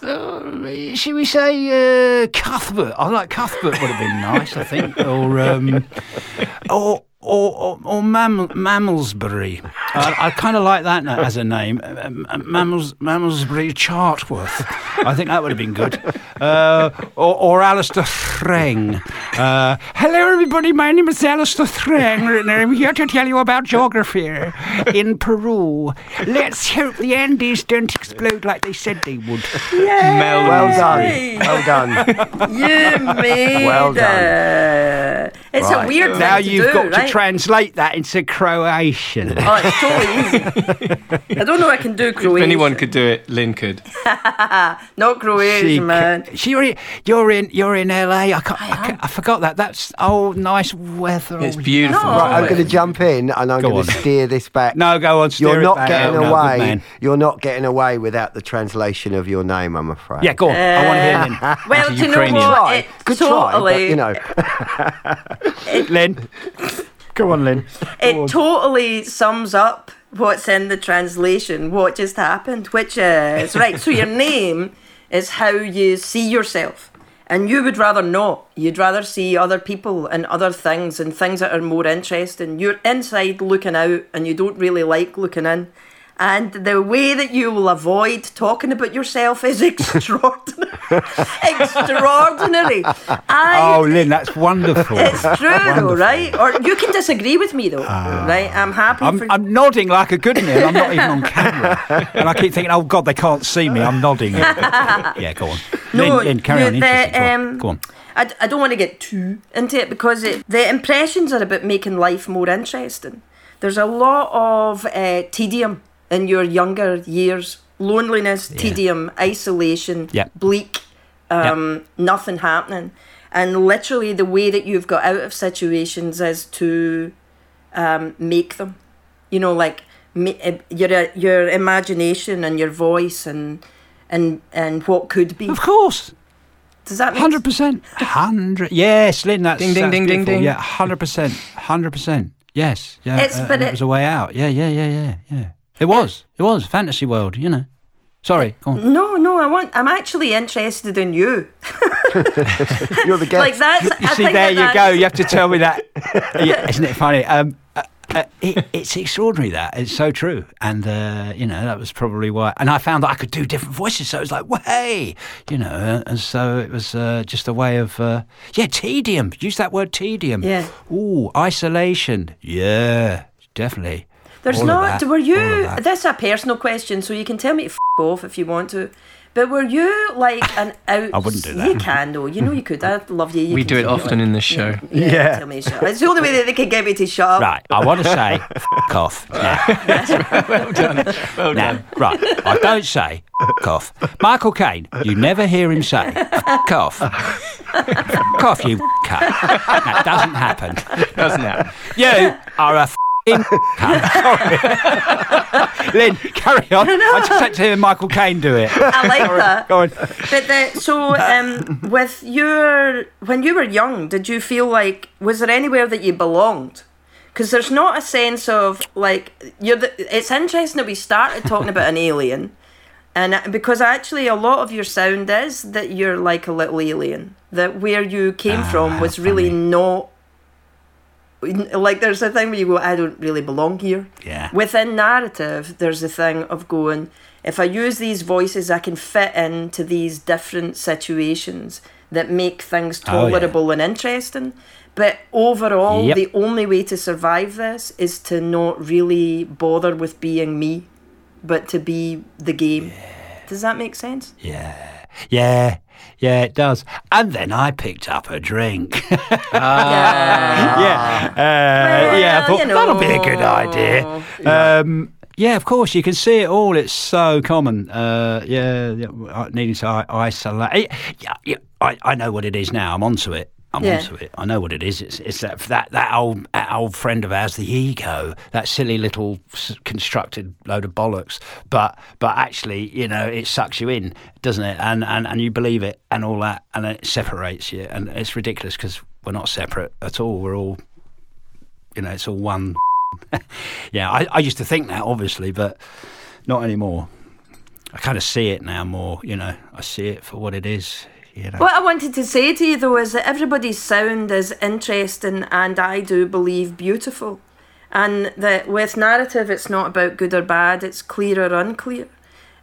uh, should we say uh, Cuthbert? I like Cuthbert would have been nice, I think, or um, (laughs) or or or, or Mam- Mammalsbury. I, I kind of like that na- as a name, Uh, um, Mammals Mammalsbury Chartworth. I think that would have been good. Uh, or, or Alistair Threng. Uh, Hello, everybody. My name is Alistair Threng, and I'm here to tell you about geography in Peru. Let's hope the Andes don't explode like they said they would. Mel Well done. Hey. Well done. You made Well it. It's Right. a weird thing Now to you've do, got right? translate that into Croatian. Oh, it's totally easy. I don't know I can do Croatian. If anyone could do it, Lynn could. (laughs) Not Croatian, She man. ca- she- you're in, you're in, you're in LA. I, can't, I, can't- I forgot that. That's oh, nice weather. It's beautiful. No. Right, I'm going to jump in and I'm going to steer this back. No, go on. steer You're it not back. getting No, no, away. man. You're not getting away without the translation of your name, I'm afraid. Yeah, go on. I want to hear Lynn. Uh, well, do you know what? It Good totally, try, but, you know. (laughs) Lynn. Go on, Lynn. it totally sums up what's in the translation, what just happened, which is right. So your (laughs) name is how you see yourself. And you would rather not. You'd rather see other people and other things and things that are more interesting. You're inside looking out and you don't really like looking in. And the way that you will avoid talking about yourself is (laughs) extraordinary. extraordinary. I Oh, Lynn, that's wonderful. it's true, though, right? Or you can disagree with me, though, right? I'm happy I'm, for. I'm nodding like a good man. I'm not even on camera. (laughs) And I keep thinking, oh, God, they can't see me. I'm nodding. (laughs) yeah, go on. Lynn, Lynn carry on. the, Interesting. Go on. um, Go on. I, I don't want to get too into it because it, the impressions are about making life more interesting. There's a lot of uh, tedium in your younger years loneliness, tedium, isolation, Yeah. bleak, um, nothing happening. And literally, the way that you've got out of situations is to um, make them. You know, like uh, your your imagination and your voice and and and what could be. Of course. Does that Hundred percent. Hundred. Yes, Lynn. That's Ding, ding, that's ding, ding, beautiful. ding. Yeah, hundred percent. Hundred percent. Yes. Yeah. It's- uh, but it it- was a way out. Yeah. Yeah. Yeah. Yeah. Yeah. It was. It was fantasy world. You know. Sorry. Go on. No, no, I want. I'm actually interested in you. (laughs) You're the guest. Like that's. You I see, there that you go. You have to tell me that. (laughs) yeah, isn't it funny? Um, uh, uh, it, it's extraordinary that it's so true, and uh, you know that was probably why. And I found that I could do different voices, so it was like, well, hey, you know, uh, and so it was uh, just a way of, uh, yeah, tedium. Use that word, tedium. Yeah. Ooh, isolation. Yeah, definitely. There's All not. Were you? that. This is a personal question, so you can tell me to f- off if you want to. But were you like an (laughs) out? I wouldn't do that. You can though. You know you could. I love you. you We do it often like- in this show. Yeah. Yeah. Tell me to shut up. It's the only way that they can get me to shut up. Right, I want to say (laughs) f- off. (laughs) Yeah. well done. Well Now, done. right, I don't say f- off. Michael Caine, you never hear him say f- off. F- off, you cunt. That doesn't happen. Doesn't happen. You are a f***ing (laughs) cunt. Sorry. (laughs) Lynn, carry on. I just had to hear Michael Caine do it. I like that. Go on. But the, so, um, with your when you were young, did you feel like was there anywhere that you belonged? Because there's not a sense of like you're. The, it's interesting that we started talking about an alien, and uh, because actually a lot of your sound is that you're like a little alien. That where you came Ah, from was really not like there's a thing where you go, I don't really belong here. Yeah. Within narrative, there's a thing of going, if I use these voices, I can fit into these different situations that make things Oh, yeah. tolerable and interesting. But overall, Yep. the only way to survive this is to not really bother with being me, but to be the game. Does that make sense? Yeah. Yeah. Yeah, it does. And then I picked up a drink. yeah. (laughs) yeah. Uh, yeah, I thought you that'll be a good know. idea. Um, yeah, of course, you can see it all. It's so common. Uh, yeah, yeah, needing to isolate. Yeah, yeah, I, I know what it is now. I'm onto it. I'm Yeah. onto it. I know what it is. It's, it's that, that that old that old friend of ours, the ego, that silly little constructed load of bollocks. But but actually, you know, it sucks you in, doesn't it? And and, and you believe it and all that, and it separates you. And it's ridiculous because we're not separate at all. We're all, you know, it's all one. (laughs) yeah, I, I used to think that obviously, but not anymore. I kind of see it now more. You know, I see it for what it is. You know. What I wanted to say to you though is that everybody's sound is interesting and I do believe beautiful. And that with narrative, it's not about good or bad, it's clear or unclear.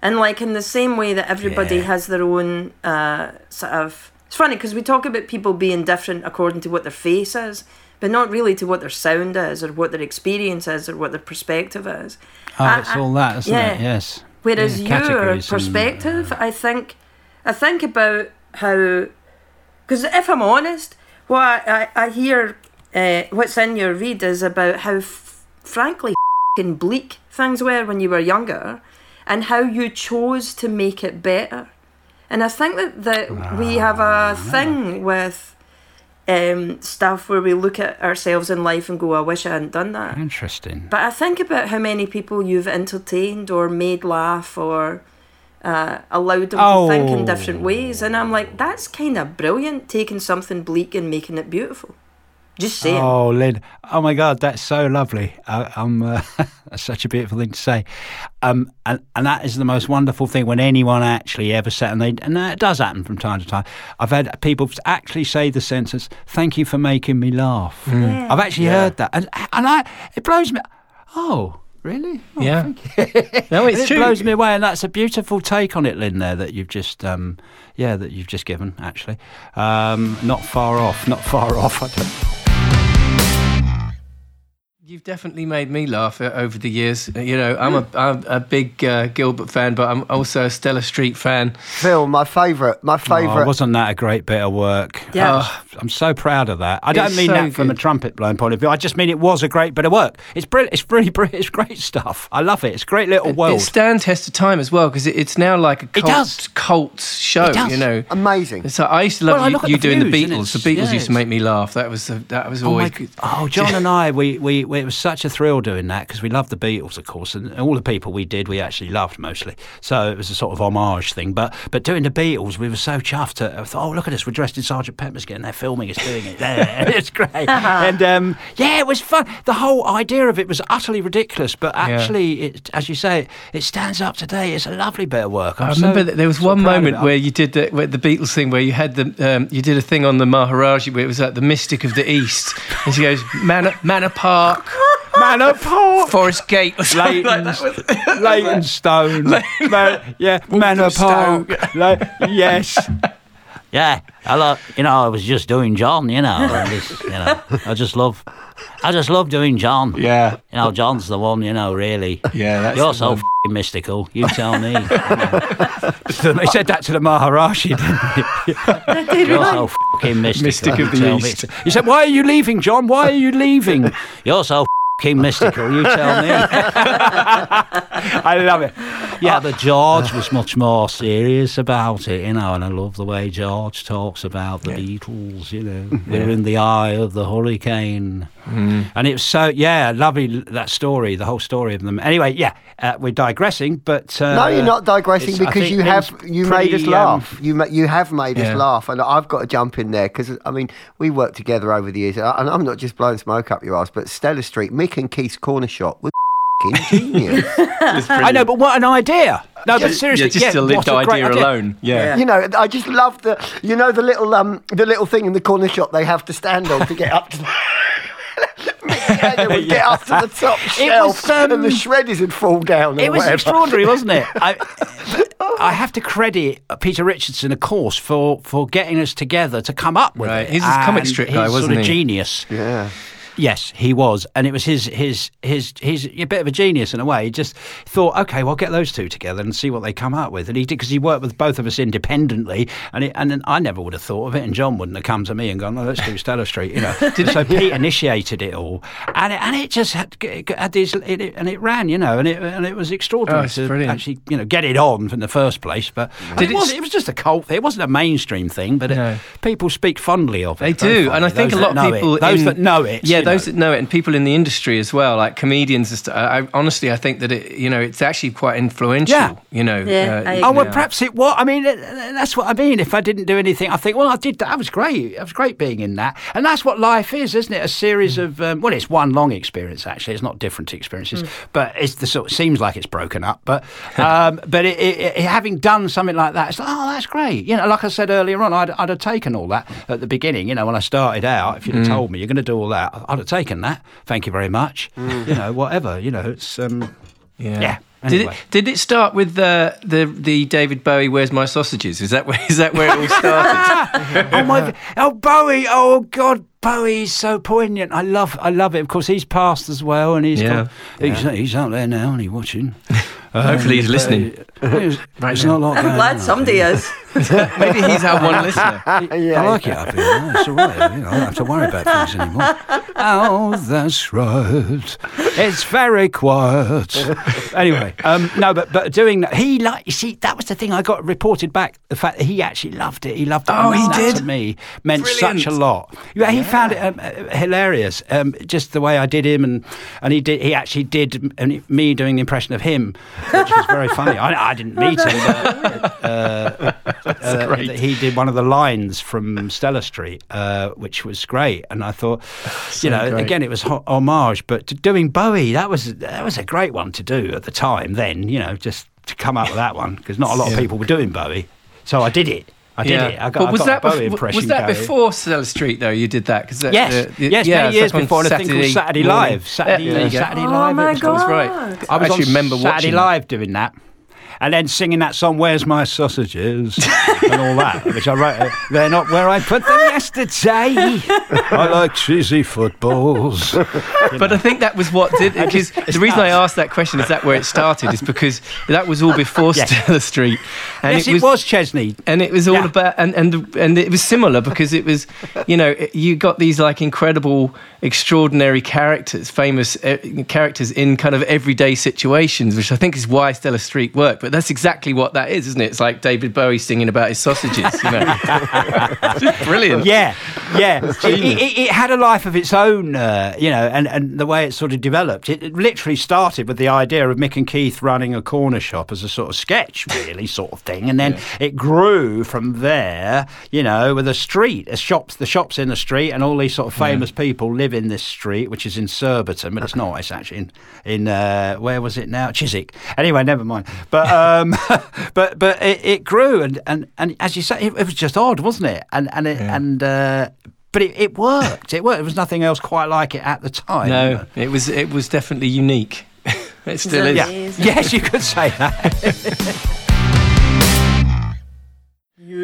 And like in the same way that everybody Yeah. has their own uh, sort of. It's funny because we talk about people being different according to what their face is, but not really to what their sound is or what their experience is or what their perspective is. Oh, I- it's I- all that, isn't yeah. it? Yes. Whereas Yeah, your categories and- perspective, I think, I think about how, because if I'm honest, what I, I, I hear, uh, what's in your read is about how, f- frankly, fing bleak things were when you were younger, and how you chose to make it better. And I think that, that we have Ah, a thing with um, stuff where we look at ourselves in life and go, I wish I hadn't done that. Interesting. But I think about how many people you've entertained or made laugh or uh, allowed them to think in different Oh. ways. And I'm like, that's kind of brilliant, taking something bleak and making it beautiful. Just saying. Oh, Lynn. Oh, my God, that's so lovely. I, I'm, uh, that's (laughs) such a beautiful thing to say. Um, and, and that is the most wonderful thing when anyone actually ever said, and, they, and that does happen from time to time. I've had people actually say the sentence, thank you for making me laugh. Yeah. I've actually heard that. And, and I, it blows me. Oh, really? Oh, Yeah. (laughs) No, it's it true. blows me away, and that's a beautiful take on it, Lynn. There that you've just, um, yeah, that you've just given. Actually, um, not far off. Not far (laughs) off. I don't, You've definitely made me laugh uh, over the years. Uh, You know, I'm a, I'm a big uh, Gilbert fan, but I'm also a Stella Street fan. Phil, my favourite, my Oh, favourite. wasn't that a great bit of work? Yeah. Oh, I'm so proud of that. I don't mean so that from a trumpet blowing point of view. I just mean it was a great bit of work. It's brilliant. It's really brilliant. It's great stuff. I love it. It's a great little It world. It stands test of time as well because it, it's now like a cult, does. cult show. It does. You know, Amazing. So I used to love Well, you, you the doing the views, and Beatles. The Beatles yeah, used to make me laugh. That was that was Oh, my, always good. oh, John and I, we, we, we, it was such a thrill doing that because we loved the Beatles, of course, and all the people we did, we actually loved mostly. So it was a sort of homage thing. But but doing the Beatles, we were so chuffed. To, I thought, oh, look at us, we're dressed in Sergeant Pepper's getting there, filming us doing it. Yeah, (laughs) it's great. (laughs) and um, yeah, it was fun. The whole idea of it was utterly ridiculous, but actually, it, as you say, it stands up today. It's a lovely bit of work. I'm I so- remember that there was so one moment where you did the, where the Beatles thing, where you had the um, you did a thing on the Maharaji, where it was like the mystic of the East, and she goes Manor, Manor Park, Manor Park. Forest Gate, or something like that. Leighton's, Leytonstone. (laughs) Man, yeah, Manor Park. Yes. Yeah, I love, you know, I was just doing John, you know, and just, you know, I just love, I just love doing John. Yeah, You know, John's the one, you know, really. yeah. That's You're so one. f***ing mystical. You tell me. (laughs) (laughs) they said that to the Maharaji, didn't they? You're so f***ing mystical. Mystic of you the tell me. East. He said, "Why are you leaving, John? Why are you leaving? You're so f***ing mystical. You tell me." (laughs) I love it. Yeah, oh, but George was much more serious about it, you know, and I love the way George talks about the Beatles. You know, (laughs) we're in the eye of the hurricane. And it was so, yeah, lovely that story, the whole story of them. Anyway, yeah, uh, we're digressing, but uh, no, you're not digressing because you have was you made us pretty, um, laugh. you ma- you have made Yeah. us laugh, and I've got to jump in there because I mean we worked together over the years, and I'm not just blowing smoke up your ass, but Stella Street, Mick and Keith's corner shop was f***ing (laughs) genius. (laughs) I know, but what an idea! No, but seriously, yeah, just yeah, to what live the a great idea alone. Yeah. Yeah. you know, I just love the you know the little um the little thing in the corner shop they have to stand on to get up to. Hanger would (laughs) get up to the top It shelf was, um, and the shredders would fall down. Or It was whatever. extraordinary, wasn't it? I, (laughs) I have to credit Peter Richardson, of course, for, for getting us together to come up with Right. it. He's a comic strip guy, sort wasn't of he? Genius. Yeah. Yes, he was, and it was his his his he's a bit of a genius in a way. He just thought, okay, well, get those two together and see what they come up with. And he did because he worked with both of us independently, and it, and I never would have thought of it, and John wouldn't have come to me and gone, no, let's do Stella Street, you know. (laughs) so Pete initiated it all, and it, and it just had, had these, it, it- and it ran, you know, and it and it was extraordinary Oh, to brilliant. actually you know get it on from the first place. But it, it was, it was just a cult thing. It wasn't a mainstream thing, but it, No. people speak fondly of it. They do, and I think a lot of people it. those in- that know it, yeah, those know. that know it, and people in the industry as well, like comedians. And stuff. I, I honestly, I think that it, you know, it's actually quite influential. Yeah. you know. Yeah, I Oh well, perhaps it was. I mean, uh, that's what I mean. If I didn't do anything, I think, well, I did. That was great. It was great being in that, and that's what life is, isn't it? A series of um, well, it's one long experience actually. It's not different experiences, but it's the sort. Of, Seems like it's broken up, but (laughs) um, but it, it, it, having done something like that, it's like, oh, that's great. You know, like I said earlier on, I'd, I'd have taken all that at the beginning. You know, when I started out, if you'd have told me you're going to do all that, I'd have taken that. Thank you very much. You know, whatever. You know, it's um, Yeah. Yeah, Did it did it start with the the the David Bowie "Where's My Sausages"? Is that where is that where it all started? (laughs) oh my! Oh Bowie! Oh God, Bowie's so poignant. I love, I love it. Of course, he's passed as well, and he's Yeah. got, he's, he's out there now, and he's watching. (laughs) Hopefully he's Um, listening. but It's, (laughs) Right it's not a lot I'm going glad on. somebody is. (laughs) Maybe he's our one listener. (laughs) yeah. I like it up here. Yeah, It's all right. You know, I don't have to worry about things anymore. (laughs) Oh, that's right. It's very quiet. anyway, um, no, but but doing that, he like you see that was the thing I got reported back. The fact that he actually loved it. He loved it. Oh, and he that did? To me, meant Brilliant. such a lot. Yeah, he found it um, uh, hilarious. Um, just the way I did him, and and he did. He actually did and me doing the impression of him, which was very funny. I, I didn't meet him. But, uh, (laughs) uh, he did one of the lines from Stella Street, uh, which was great. And I thought, you know, great. again, it was homage, but to doing Bowie, that was that was a great one to do at the time. Then, you know, just to come up with that one because not a lot of people were doing Bowie, so I did it. I did it. I got, but I was got that a Bowie bef- impression. was that going. before Stella Street though? You did that because Yes, yes, many years before. And a thing called Saturday morning. Live. Saturday, Yeah, there you go. Saturday Oh Live. my it was right. God. I was actually on remember Saturday watching. Live doing that. And then singing that song, Where's My Sausages? (laughs) and all that, which I wrote. They're not where I put them yesterday. (laughs) I like cheesy footballs. (laughs) But I think that was what did because the reason I asked that question is that where it started is because that was all before Yes. Stella Street, and yes, it was, Chesney. and it was all Yeah. about and and and it was similar because it was you know you got these like incredible extraordinary characters famous uh, characters in kind of everyday situations which i think is why stella street worked but that's exactly what that is isn't it it's like david bowie singing about his sausages you know (laughs) brilliant Yeah, yeah. it, it, it- had a life of its own, uh, you know, and, and the way it sort of developed. It, it literally started with the idea of Mick and Keith running a corner shop as a sort of sketch, really, sort of thing, and then it grew from there, you know, with a street, a shops, the shops in the street, and all these sort of famous people live in this street, which is in Surbiton, but it's not. It's actually in in uh, where was it now? Chiswick. Anyway, never mind. But um, (laughs) but but it, it grew, and, and and as you say, it, it was just odd, wasn't it? And and it, and. Uh, but it, it worked. It worked. There was nothing else quite like it at the time. no it was it was definitely unique (laughs) it still is Yeah. Yes, you could say that. (laughs)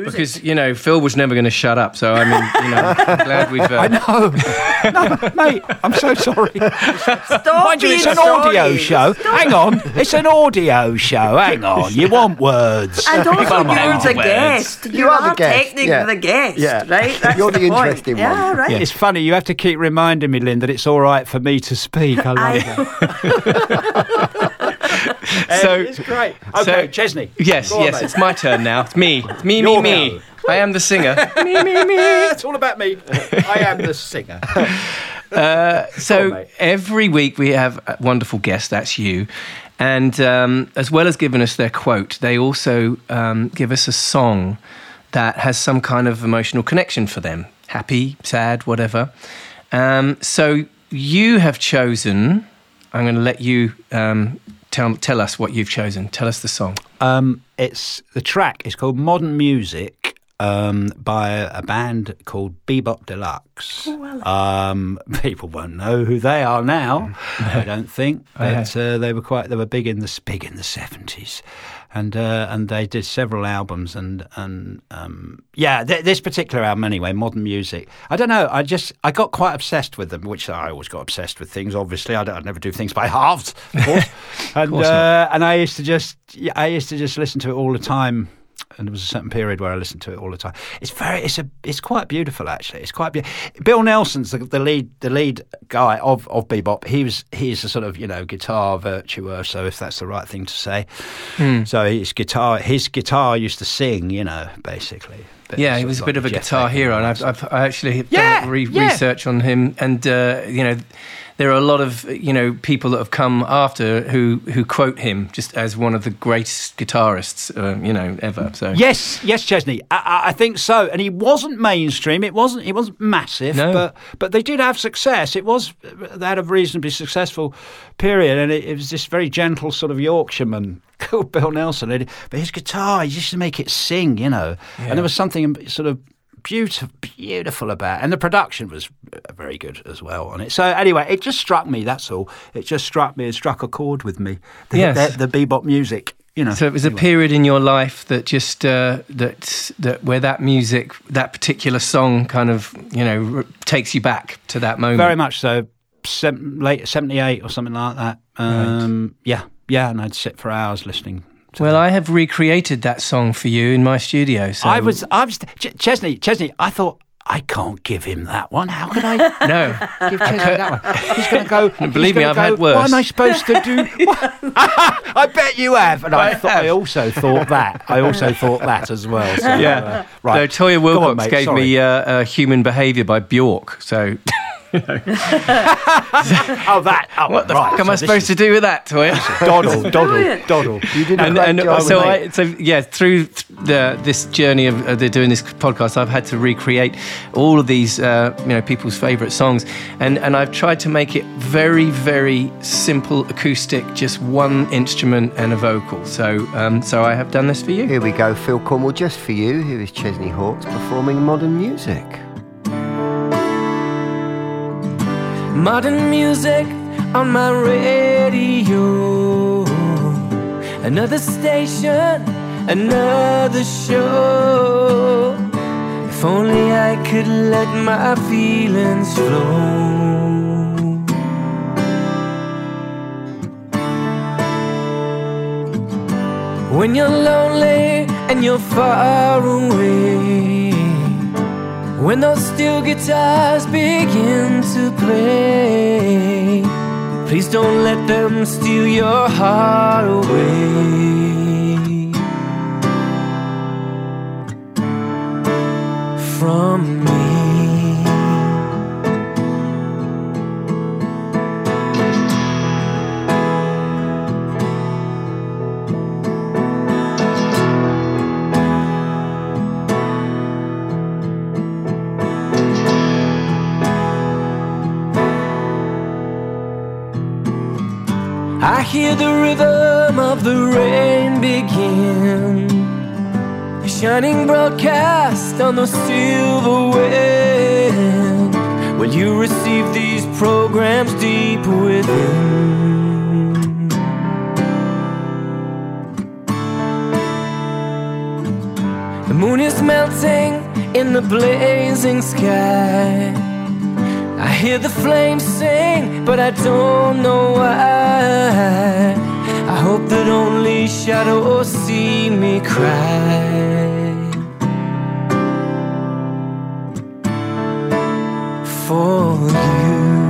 because you know phil was never going to shut up so i mean you know i'm glad we've uh, (laughs) no, no, mate. I'm so sorry. Stop Mind you, it's an sorry. audio show. Hang on, it's an audio show. Hang on, you want words? And also, Come on, you're the words. guest. You, You are are, the guest, technically yeah. the guest, Yeah. right? That's You're the point. interesting one. Yeah, right. Yeah. It's funny. You have to keep reminding me, Lynn, that it's all right for me to speak. I love I- that. (laughs) (laughs) So- it's great. Okay, so- Chesney. yes on, yes mate. it's my turn now it's me it's me me me i am the singer (laughs) me, me, me. (laughs) It's all about me. I am the singer. So on, every week we have a wonderful guest. That's you, and um, as well as giving us their quote, they also um, give us a song that has some kind of emotional connection for them, happy, sad, whatever. Um, so you have chosen. I'm going to let you um, tell tell us what you've chosen. Tell us the song. Um, it's the track is called Modern Music, um, by a band called Bebop Deluxe. Oh, um, (laughs) people won't know who they are now. I (laughs) don't think, but uh, they were quite they were big in the big in the seventies, and uh, and they did several albums and and um, yeah, th- this particular album anyway, modern music. I don't know. I just I got quite obsessed with them, which I always got obsessed with things. Obviously, I, don't, I never do things by halves, of course. (laughs) and course uh, and I used to just yeah, I used to just listen to it all the time and there was a certain period where I listened to it all the time. It's very, it's a, it's quite beautiful actually. It's quite beautiful. Bill Nelson's the, the lead, the lead guy of of bebop. He was, he's a sort of you know guitar virtuoso, if that's the right thing to say. Hmm. So his guitar, his guitar used to sing, you know, basically. Yeah, he was a bit of a guitar hero, and. I've, I've I actually Yeah, done re- yeah. research on him, and uh, you know, there are a lot of you know people that have come after who who quote him just as one of the greatest guitarists, uh, you know, ever. So Yes, yes, Chesney. I, I- think so. And he wasn't mainstream. It wasn't. He wasn't massive. No. But but they did have success. It was they had a reasonably successful period, and it, it was this very gentle sort of Yorkshireman (laughs) called Bill Nelson. But his guitar, he used to make it sing, you know. And there was something sort of beautiful, beautiful about, and the production was uh, very good as well on it. So anyway, it just struck me. That's all. It just struck me. It struck a chord with me. The, Yes. the, the bebop music. You know. So it was a period in your life that just uh, that that where that music, that particular song, kind of you know r- takes you back to that moment. Very much so. Sem- late seventy eight or something like that. Um, Yeah, yeah, and I'd sit for hours listening. Well, them. I have recreated that song for you in my studio. So I was, I was Ch- Chesney. Chesney, I thought I can't give him that one. How could I (laughs) no. give Chesney that one? He's going to go. Believe me, I've go, had worse. What am I supposed to do? (laughs) (laughs) I bet you have. And I, I thought, I also thought that. I also thought that as well. So, Yeah. uh, right. Toyah Go Willcox on, gave sorry. me uh, uh, Human Behaviour by Bjork. So Oh, that. Oh, what the right. fuck am so I supposed is to do with that, Toyah? (laughs) Doddle, (laughs) doddle, brilliant. doddle. You did a and, and so mate. I, so yeah, through the this journey of uh, the, doing this podcast, I've had to recreate all of these, uh, you know, people's favourite songs, and and I've tried to make it very, very simple acoustic, just one instrument and a vocal. So um, so I have done this for you. Here we go, Phil Cornwell, just for you. Here is Chesney Hawkes performing modern music. Modern music on my radio. Another station, another show. If only I could let my feelings flow. When you're lonely and you're far away. When those steel guitars begin to play, please don't let them steal your heart away from me. I hear the rhythm of the rain begin. A shining broadcast on the silver wind. Will you receive these programs deep within? The moon is melting in the blazing sky. I hear the flames sing, but I don't know why. I hope that only shadows see me cry. For you.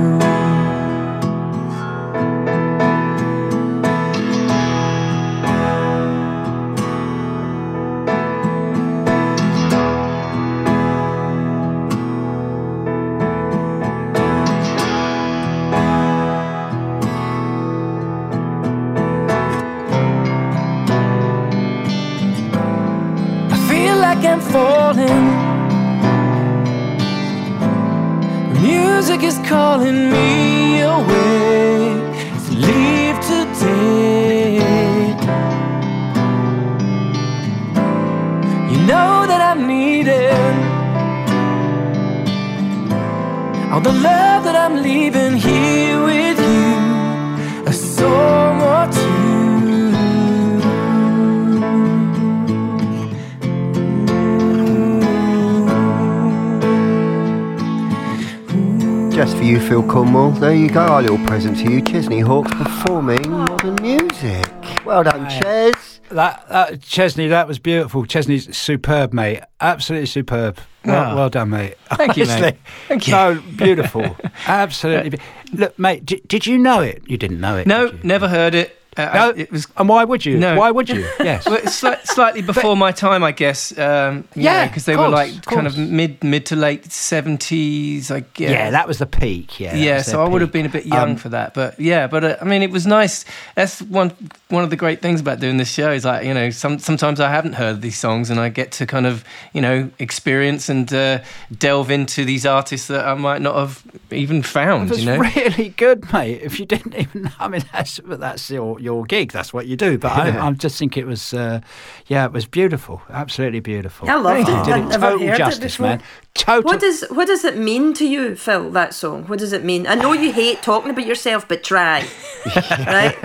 Cornwell. There you go, our little present to you. Chesney Hawkes performing modern music. Well done, Ches. That, that Chesney, that was beautiful. Chesney's superb, mate. Absolutely superb. Well, Ah. well done, mate. (laughs) Thank you, mate. Honestly. Thank you. So beautiful. Absolutely. (laughs) Look, mate, did, did you know it? You didn't know it. No, did you? never heard it. Uh, No, was and why would you? No. Why would you? (laughs) Yes. well, it's sli- slightly before my time, I guess. Um, Yeah, because they of were like kind of mid mid to late seventies, I guess. yeah. that was the peak. Yeah. yeah, so I would have been a bit young Um, for that, but yeah, but uh, I mean, it was nice. That's one one of the great things about doing this show is like you know, some sometimes I haven't heard these songs, and I get to kind of you know experience and uh, delve into these artists that I might not have even found. It found. was You know, really good, mate. If you didn't even, I mean, that's that's your your gig. That's what you do. But I, I just think it was, uh, yeah, it was beautiful. Absolutely beautiful. I loved You it. did I'd total heard justice, before. man. Total. What does what does it mean to you, Phil? That song. What does it mean? I know you hate talking about yourself, but try. (laughs) right?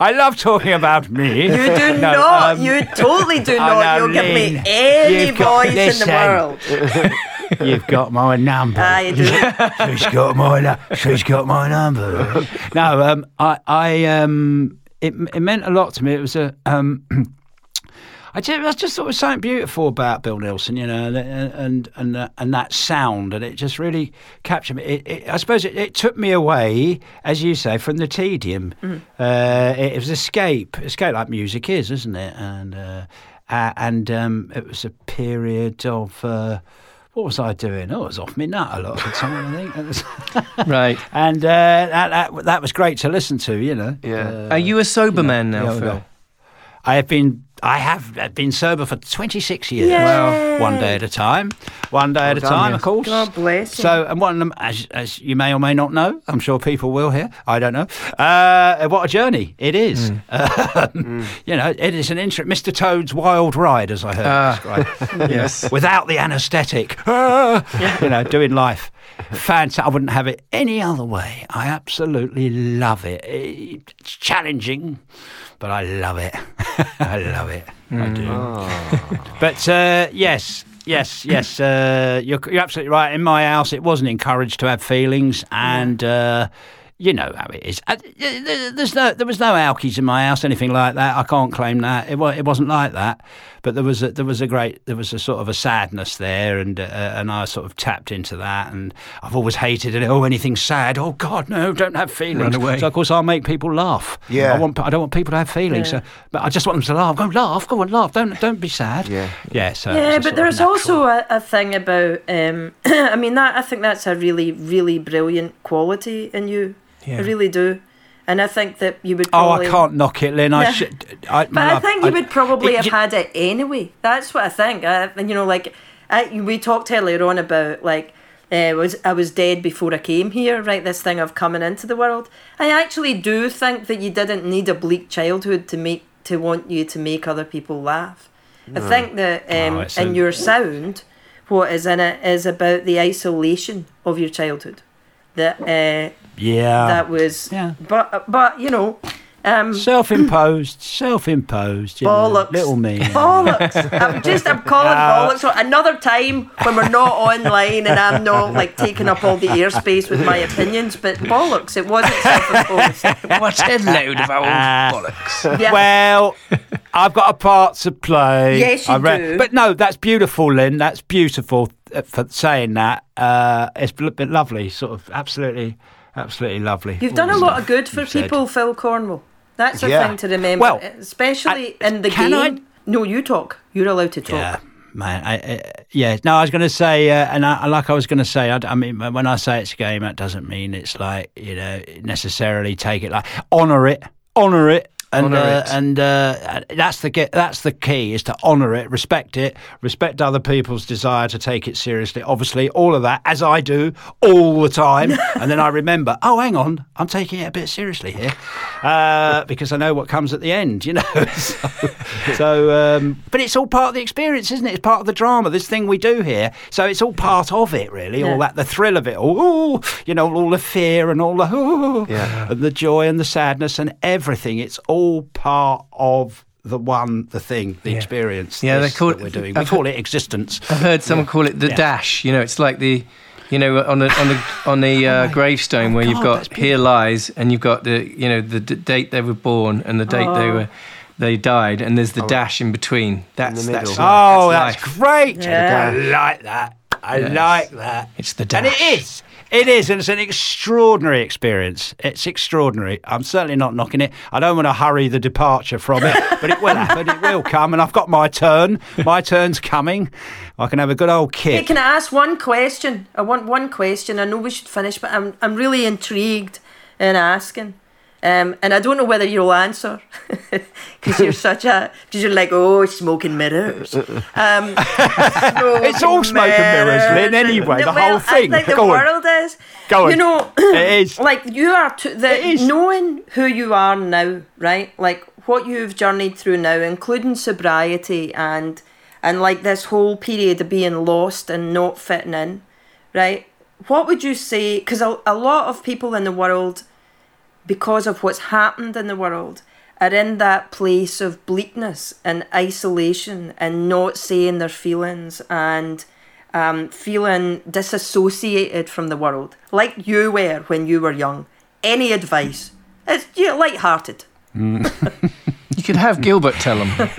I love talking about me. You do No, not. um, you totally do not. know, You'll give me any You've got- voice in listen. the world. (laughs) You've got my number. I do. (laughs) she's got my nu- she's got my number. no, um, I, I, um, it, it meant a lot to me. It was a, um, (clears throat) I just, I just thought it was something beautiful about Bill Nelson, you know, and and and, uh, and that sound, and it just really captured me. It, it, I suppose it, it took me away, as you say, from the tedium. Uh, it, was escape, escape like music is, isn't it? And uh, uh, and um, it was a period of. What was I doing? Oh, I was off me nut a lot of the time, I think. (laughs) Right? (laughs) and uh, that, that that was great to listen to, you know. Yeah. Uh, Are you a sober man now, Phil? no. I have been. I have been sober for 26 years. Yay. Wow. One day at a time. One day at a time, yes. of course. God bless you. So, and one of them, as, as you may or may not know, I'm sure people will hear. I don't know. Uh, what a journey it is. (laughs) Um, You know, it is an interest. Mr. Toad's wild ride, as I heard Ah. described. (laughs) Yes. Without the anaesthetic. (laughs) You know, doing life. Fantastic. I wouldn't have it any other way. I absolutely love it. It's challenging, but I love it. (laughs) I love it. I do. But uh, yes, yes, yes. Uh, you're, you're absolutely right. In my house, it wasn't encouraged to have feelings, and uh, you know how it is. Uh, there- There's no, there was no alkies in my house, anything like that. I can't claim that. It, it wasn't like that. But there was a, there was a great, there was a sort of a sadness there, and uh, and I sort of tapped into that. And I've always hated it. Oh, anything sad? Oh God, no! Don't have feelings. Run away. So of course I'll make people laugh. Yeah. I want, I don't want people to have feelings. Yeah. So, but I just want them to laugh. Go laugh. Go and laugh. Don't don't be sad. Yeah. Yeah. So yeah, but there's also a, a thing about. Um, (clears throat) I mean, that I think that's a really, really brilliant quality in you. Yeah. I really do, and I think that you would. Oh, Probably, I can't knock it, Lynn. I should. I, But I think you would probably it- have had it anyway. That's what I think. I, you know, like I, we talked earlier on about like uh, was I was dead before I came here. Right, this thing of coming into the world. I actually do think that you didn't need a bleak childhood to make to want you to make other people laugh. I think that um, Oh, in a- your sound, what is in it is about the isolation of your childhood. That uh, Yeah. that was, yeah. but but you know. Um, Self-imposed, (laughs) self-imposed. you know, Bollocks. little me. Bollocks. I'm just, I'm calling (laughs) bollocks. So another time when we're not (laughs) online and I'm not like taking up all the airspace with my opinions, but bollocks. It wasn't self-imposed. What a load of old bollocks. Yeah. Well, I've got a part to play. Yes, you I do. But no, that's beautiful, Lynn. That's beautiful uh, for saying that. Uh, it's been been lovely, sort of absolutely, absolutely lovely. You've done a lot of good for you've said. people, Phil Cornwell. That's a Yeah. thing to remember, Well, especially I- in the can game. I- No, you talk. You're allowed to talk. Yeah, man. I, I, yeah. No, I was going to say, uh, and I, like I was going to say, I, I mean, when I say it's a game, that doesn't mean it's like you know necessarily take it like honour it, honour it. And Honour uh, and uh, that's the that's the key is to honour it, respect it, respect other people's desire to take it seriously. Obviously, all of that as I do all the time, (laughs) and then I remember, oh, hang on, I'm taking it a bit seriously here uh, because I know what comes at the end, you know. (laughs) so, (laughs) so um, but it's all part of the experience, isn't it? It's part of the drama. This thing we do here, so it's all part of it, really. All that, the thrill of it, all, ooh, you know, all the fear and all the, ooh, Yeah. and the joy and the sadness and everything. It's all part of the one, the thing, the Yeah. experience. Yeah, they call that it- we're doing. We I've call heard- it existence. I've heard someone call it the Yeah. dash. You know, it's like the, you know, on the on the on the (laughs) uh, gravestone where you've Oh got here lies, and you've got the you know the d- date they were born and the date they were they died, and there's the dash in between. That's the that's life, Oh, that's life. great. Yeah. I like that. I Yes. like that. It's the dash, And it dash. is. It is, and it's an extraordinary experience. It's extraordinary. I'm certainly not knocking it. I don't want to hurry the departure from it, (laughs) but it will happen. It will come, and I've got my turn. My turn's coming. I can have a good old Hey, kick. can I ask one question? I want one question. I know we should finish, but I'm I'm really intrigued in asking. Um, and I don't know whether you'll answer (laughs) because you're such a because you're like oh smoking mirrors. Um, (laughs) It's all smoking and mirrors, Lynn, anyway, the well, whole thing. I think the Go on. world is. Go You know, (clears throat) It is. (clears throat) like you are to, the, knowing who you are now, right? Like what you've journeyed through now, including sobriety and and like this whole period of being lost and not fitting in, right? What would you say? Because a, a lot of people in the world, because of what's happened in the world, are in that place of bleakness and isolation and not saying their feelings and um, feeling disassociated from the world, like you were when you were young. Any advice? It's you know, light-hearted. You could have Gilbert tell them. (laughs)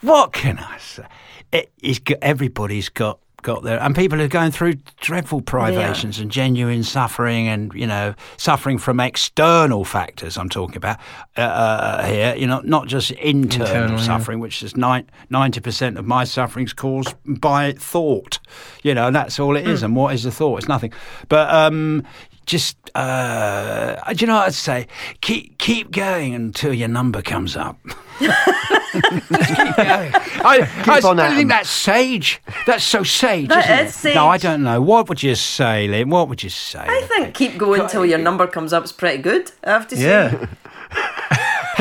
What can I say? It, it's got, everybody's got got there, and people are going through dreadful privations and genuine suffering, and you know, suffering from external factors. I'm talking about uh, uh, here. You know, not just internal, Internal, yeah. suffering, which is ninety percent of my suffering's caused by thought. You know, and that's all it is. And what is the thought? It's nothing. But um, just uh, do you know what I'd say? Keep keep going until your number comes up. (laughs) Keep I, I on still at 'em. think that's sage. That's so sage, That isn't is it? sage. No, I don't know. What would you say, Lynn? What would you say? I think keep going until your number comes up is pretty good. I have to say. (laughs)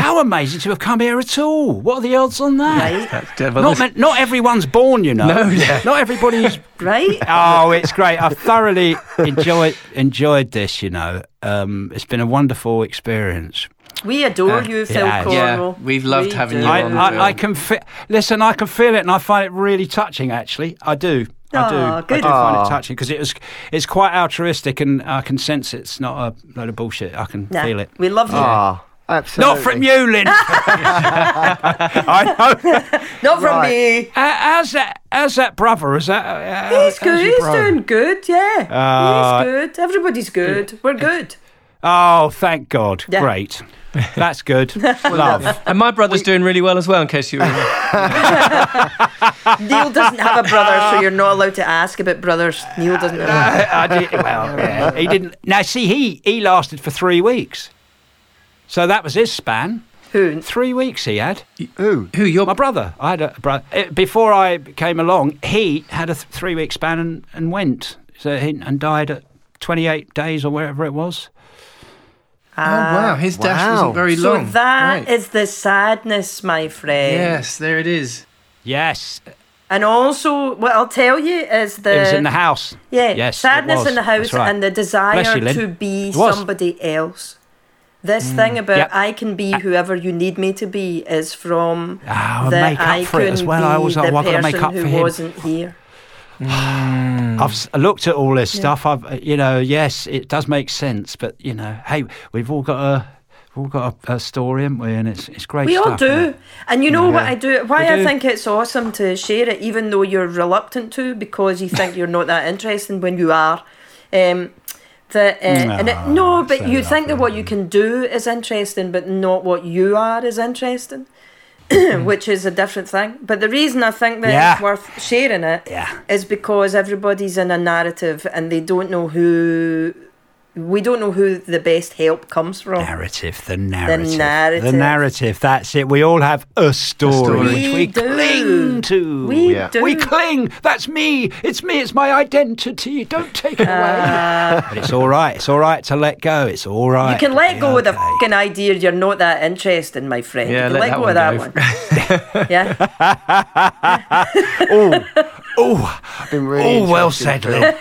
Yeah, How amazing to have come here at all. What are the odds on that? Right. That's- well, Not, this- not everyone's born, you know. No, yeah. Not everybody's. (laughs) Right? Oh, it's great. I've thoroughly enjoyed enjoyed this. You know, um, it's been a wonderful experience. We adore you, Phil yeah. Cornwell. Yeah, we've loved We having do. you I, on. I, Phil. I can fi- listen. I can feel it, and I find it really touching. Actually, I do. I do. Aw, I good. do find it touching because it was. It's quite altruistic, and I can sense it's not a load of bullshit. I can Nah, feel it. We love you. Ah, absolutely. Not from you, Lynn. (laughs) (laughs) I know. Not from Right. me. Uh, how's that? How's that brother? Is that? Uh, He's good. He's brother? doing good. Yeah. Uh, He's good. Everybody's good. We're good. Oh, thank God! Yeah. Great. That's good. (laughs) Love. and my brother's doing really well as well. In case you were. Neil doesn't have a brother, so you're not allowed to ask about brothers. Neil doesn't have a I did, well, yeah, he didn't. Now, see, he he lasted for three weeks, so that was his span. Who? Three weeks he had. Who? Who your My brother. I had a brother. Eh, before I came along, he had a th- three week span and, and went. So he, and died at 28 days or wherever it was. Ah, oh wow, his dash wasn't very So long. that is Right. the sadness, my friend. Yes, there it is. Yes. And also, what I'll tell you is the it was in the house. yeah Yes, it sadness was. in the house right. and the desire you, to be It was. Somebody else. This thing about Yep. I can be whoever you need me to be is from Ah, the make up I for it as well. I always the well, I've got to make up for him. wasn't here. I've looked at all this stuff. I've, uh, you know, yes, it does make sense, but you know, hey, we've all got a, we've all got a, a story, haven't we? And it's it's great. We all stuff, isn't do. And you know what I do? Why We I do. think it's awesome to share it, even though you're reluctant to, because you think you're not that interesting when you are. Um, that, uh, and it, no, but you think that what you can do is interesting, but not what you are is interesting, (clears throat) which is a different thing. But the reason I think that Yeah. it's worth sharing it is Yeah. because everybody's in a narrative and they don't know who we don't know who the best help comes from. Narrative, the narrative, narrative. the narrative. That's it. We all have a story, story. which We we do. cling to. We Yeah. do. We cling. That's me. It's me. It's my identity. Don't take it away. but it's all right. It's all right to let go. It's all right. Uh, You can let be go with the okay. fucking idea you're not that interested, my friend. Yeah, you can let let, go one of go. that one. (laughs) yeah. (laughs) Oh, Oh, I've been really oh, well said, Phil. Neil.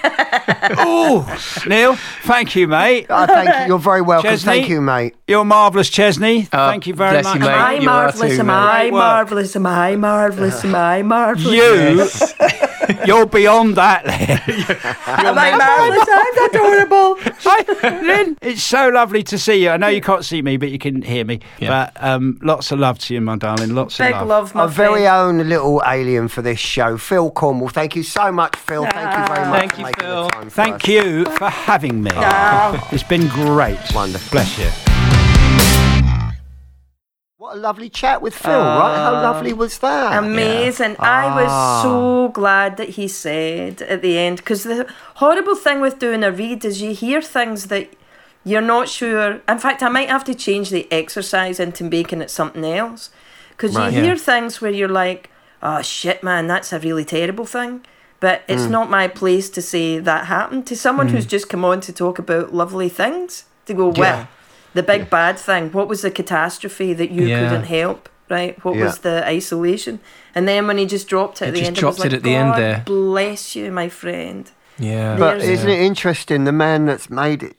oh, Neil. Thank you, mate. Oh, thank you. You're very welcome. Chesney? Thank you, mate. You're marvellous, Chesney. Oh, Thank you very much. you, mate. Am I you are marvellous? too, Am. I marvellous? Am I marvellous? Am I marvellous? You, (laughs) you're beyond that, Lynn. Am (laughs) I marvellous? I'm adorable. (laughs) Hi, Lynn. It's so lovely to see you. I know you can't see me, but you can hear me. Yeah. But um, lots of love to you, my darling. Lots Big of love. love, my Our very own little alien for this show, Phil Cornwell. Thank you so much, Phil. Thank you very much Thank for you, Phil. the time for Thank us. you for having me. It's been great. Wonderful. Bless you. What a lovely chat with Phil, right? How lovely was that? Amazing. I Ah. was so glad that he said at the end because the horrible thing with doing a read is you hear things that you're not sure. In fact, I might have to change the exercise into making it something else because Right. you Yeah. hear things where you're like, oh shit, man, that's a really terrible thing. But it's Mm. not my place to say that happened to someone who's just come on to talk about lovely things. To go, well, the big bad thing, what was the catastrophe that you Yeah. couldn't help? Right? What Yeah. was the isolation? And then when he just dropped it at He the just end, dropped I was like, it at the end there." Bless you, my friend. Yeah. But There's- isn't it interesting? The man that's made it,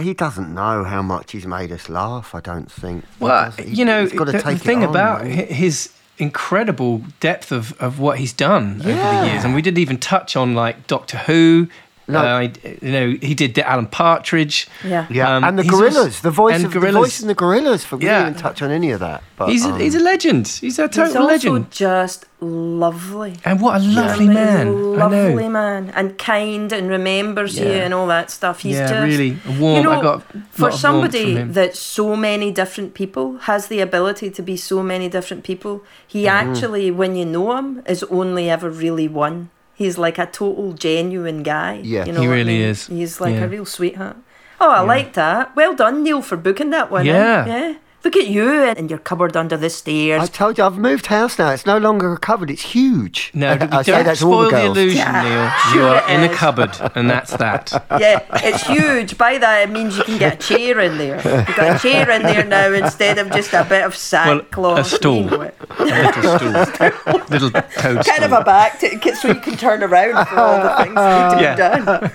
he doesn't know how much he's made us laugh. I don't think. Well. He- you know, he's got to the, take the thing it on, about man. his incredible depth of, of what he's done over the years, and we didn't even touch on like Doctor Who. No. Uh, you know, he did the Alan Partridge. Yeah. Yeah, Um, and the Gorillaz, also- the voice and of the Gorillaz. voice in the Gorillaz. For we didn't even touch on any of that. But He's a, um, he's a legend. He's a He's total also legend. just lovely. And what a lovely He's man. Lovely man. And kind and remembers you and all that stuff. He's Yeah, just really warm. You know, I got for somebody that so many different people has the ability to be so many different people. He Mm-hmm. actually, when you know him, is only ever really one. He's like a total genuine guy. Yeah. you know He what I really mean? is. He's like Yeah. a real sweetheart. Oh, I like that. Well done, Neil, for booking that one. in. Yeah. Yeah. Look at you in your cupboard under the stairs. I told you I've moved house now. It's no longer a cupboard. It's huge. No, I, I say don't that to all spoil the the, girls. illusion, Yeah, Neil. sure You are in a cupboard, and that's that. (laughs) yeah, it's huge. By that, it means you can get a chair in there. You've got a chair in there now instead of just a bit of sackcloth. a stool. You know. A little stool, (laughs) little toad Kind of a back to, so you can turn around for all the things that need to Yeah. be done.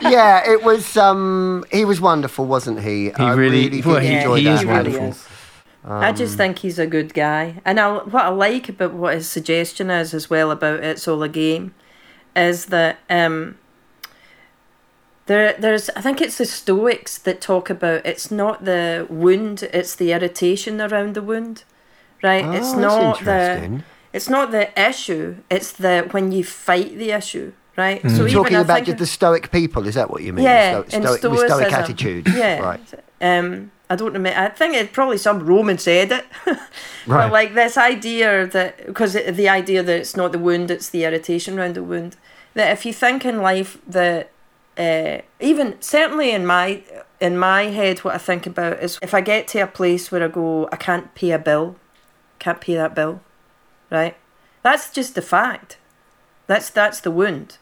(laughs) yeah, it was. Um, he was wonderful, wasn't he? I really- really well, did he- enjoy he that. is he really wonderful. is. I just think he's a good guy, and I, what I like about what his suggestion is as well about it's all a game, is that um, there there's I think it's the Stoics that talk about it's not the wound, it's the irritation around the wound, right? Oh, it's not the it's not the issue, it's the when you fight the issue, right? So You're even talking about the stoic people. Is that what you mean? yeah, sto- in stoic, with stoic stoicism. attitude. Yeah, Right. Um, I don't remember. I think it probably some Roman said it, (laughs) Right. but like this idea that because the idea that it's not the wound, it's the irritation around the wound. That if you think in life that uh, even certainly in my in my head, what I think about is if I get to a place where I go, I can't pay a bill, can't pay that bill, right? That's just the fact. That's that's the wound.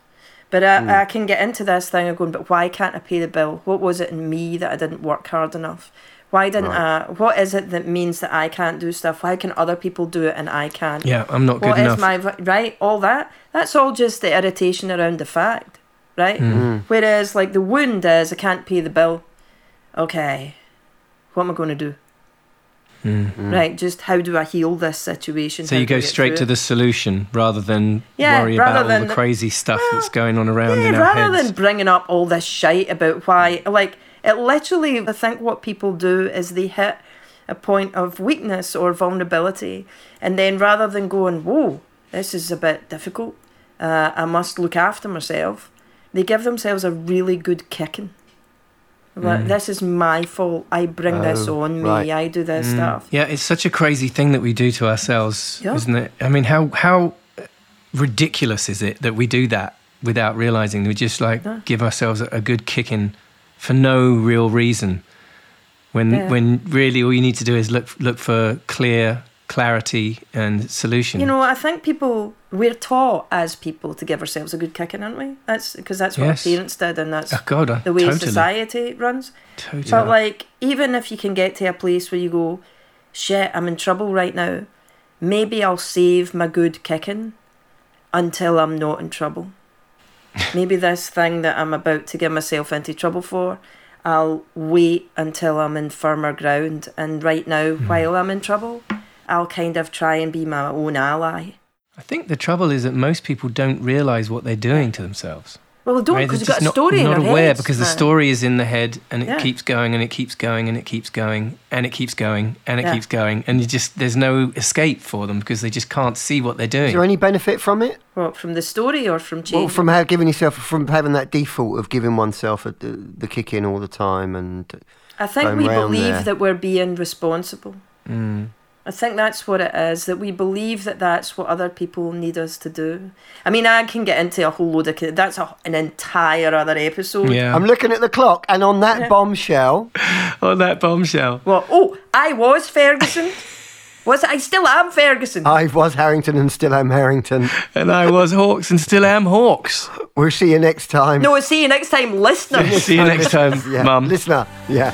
But I, I can get into this thing of going, but why can't I pay the bill? What was it in me that I didn't work hard enough? Why didn't Right. I? What is it that means that I can't do stuff? Why can other people do it and I can't? Yeah, I'm not good What is enough. my right? All that. That's all just the irritation around the fact, right? Mm. Whereas like the wound is I can't pay the bill. Okay, what am I going to do? Hmm. Hmm. Right, just how do I heal this situation? So How you go straight to the solution rather than Yeah, worry rather about all the crazy stuff that's going on around Yeah, in our rather heads. than bringing up all this shite about why, like, it literally, I think what people do is they hit a point of weakness or vulnerability, and then rather than going, whoa, this is a bit difficult, uh, I must look after myself, they give themselves a really good kicking. Like, this is my fault. I bring this Oh, on me. right. I do this stuff. Yeah, it's such a crazy thing that we do to ourselves, Yeah. isn't it? I mean, how how ridiculous is it that we do that without realizing? We just like Yeah. give ourselves a, a good kicking for no real reason. When Yeah. when really all you need to do is look look for clear clarity and solution. You know, I think people we're taught as people to give ourselves a good kicking, aren't we? That's because that's what Yes. our parents did, and that's oh God, I- the way totally, society runs. totally. But like, even if you can get to a place where you go, shit, I'm in trouble right now. Maybe I'll save my good kicking until I'm not in trouble. Maybe this thing that I'm about to get myself into trouble for, I'll wait until I'm in firmer ground. And right now, Hmm. while I'm in trouble, I'll kind of try and be my own ally. I think the trouble is that most people don't realise what they're doing to themselves. Well, don't because They're you've got a just story not, in not our aware heads, because the story is in the head and it Yeah. keeps going and it keeps going and it keeps going and it keeps going and it Yeah. keeps going and you just there's no escape for them because they just can't see what they're doing. Is there any benefit from it? What from the story or from change? Well, from how giving yourself, from having that default of giving oneself a, the, the kick in all the time, and I think going we believe there. that we're being responsible. Mm. I think that's what it is, that we believe that that's what other people need us to do. I mean, I can get into a whole load of. That's a, an entire other episode. Yeah. I'm looking at the clock, and on that bombshell, (laughs) On that bombshell. Well, oh, I was Ferguson. (laughs) was I still am Ferguson? I was Harrington and still am Harrington. (laughs) And I was Hawkes and still am Hawkes. We'll see you next time. no, we'll see you next time, listener. Will see you next time, yeah, Mum. listener. Yeah.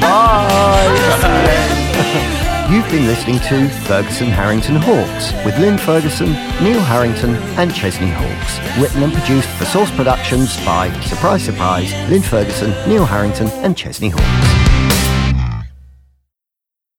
Bye. (laughs) You've been listening to Ferguson Harrington Hawkes with Lynn Ferguson, Neil Harrington, and Chesney Hawkes. Written and produced for Source Productions by, surprise, surprise, Lynn Ferguson, Neil Harrington, and Chesney Hawkes.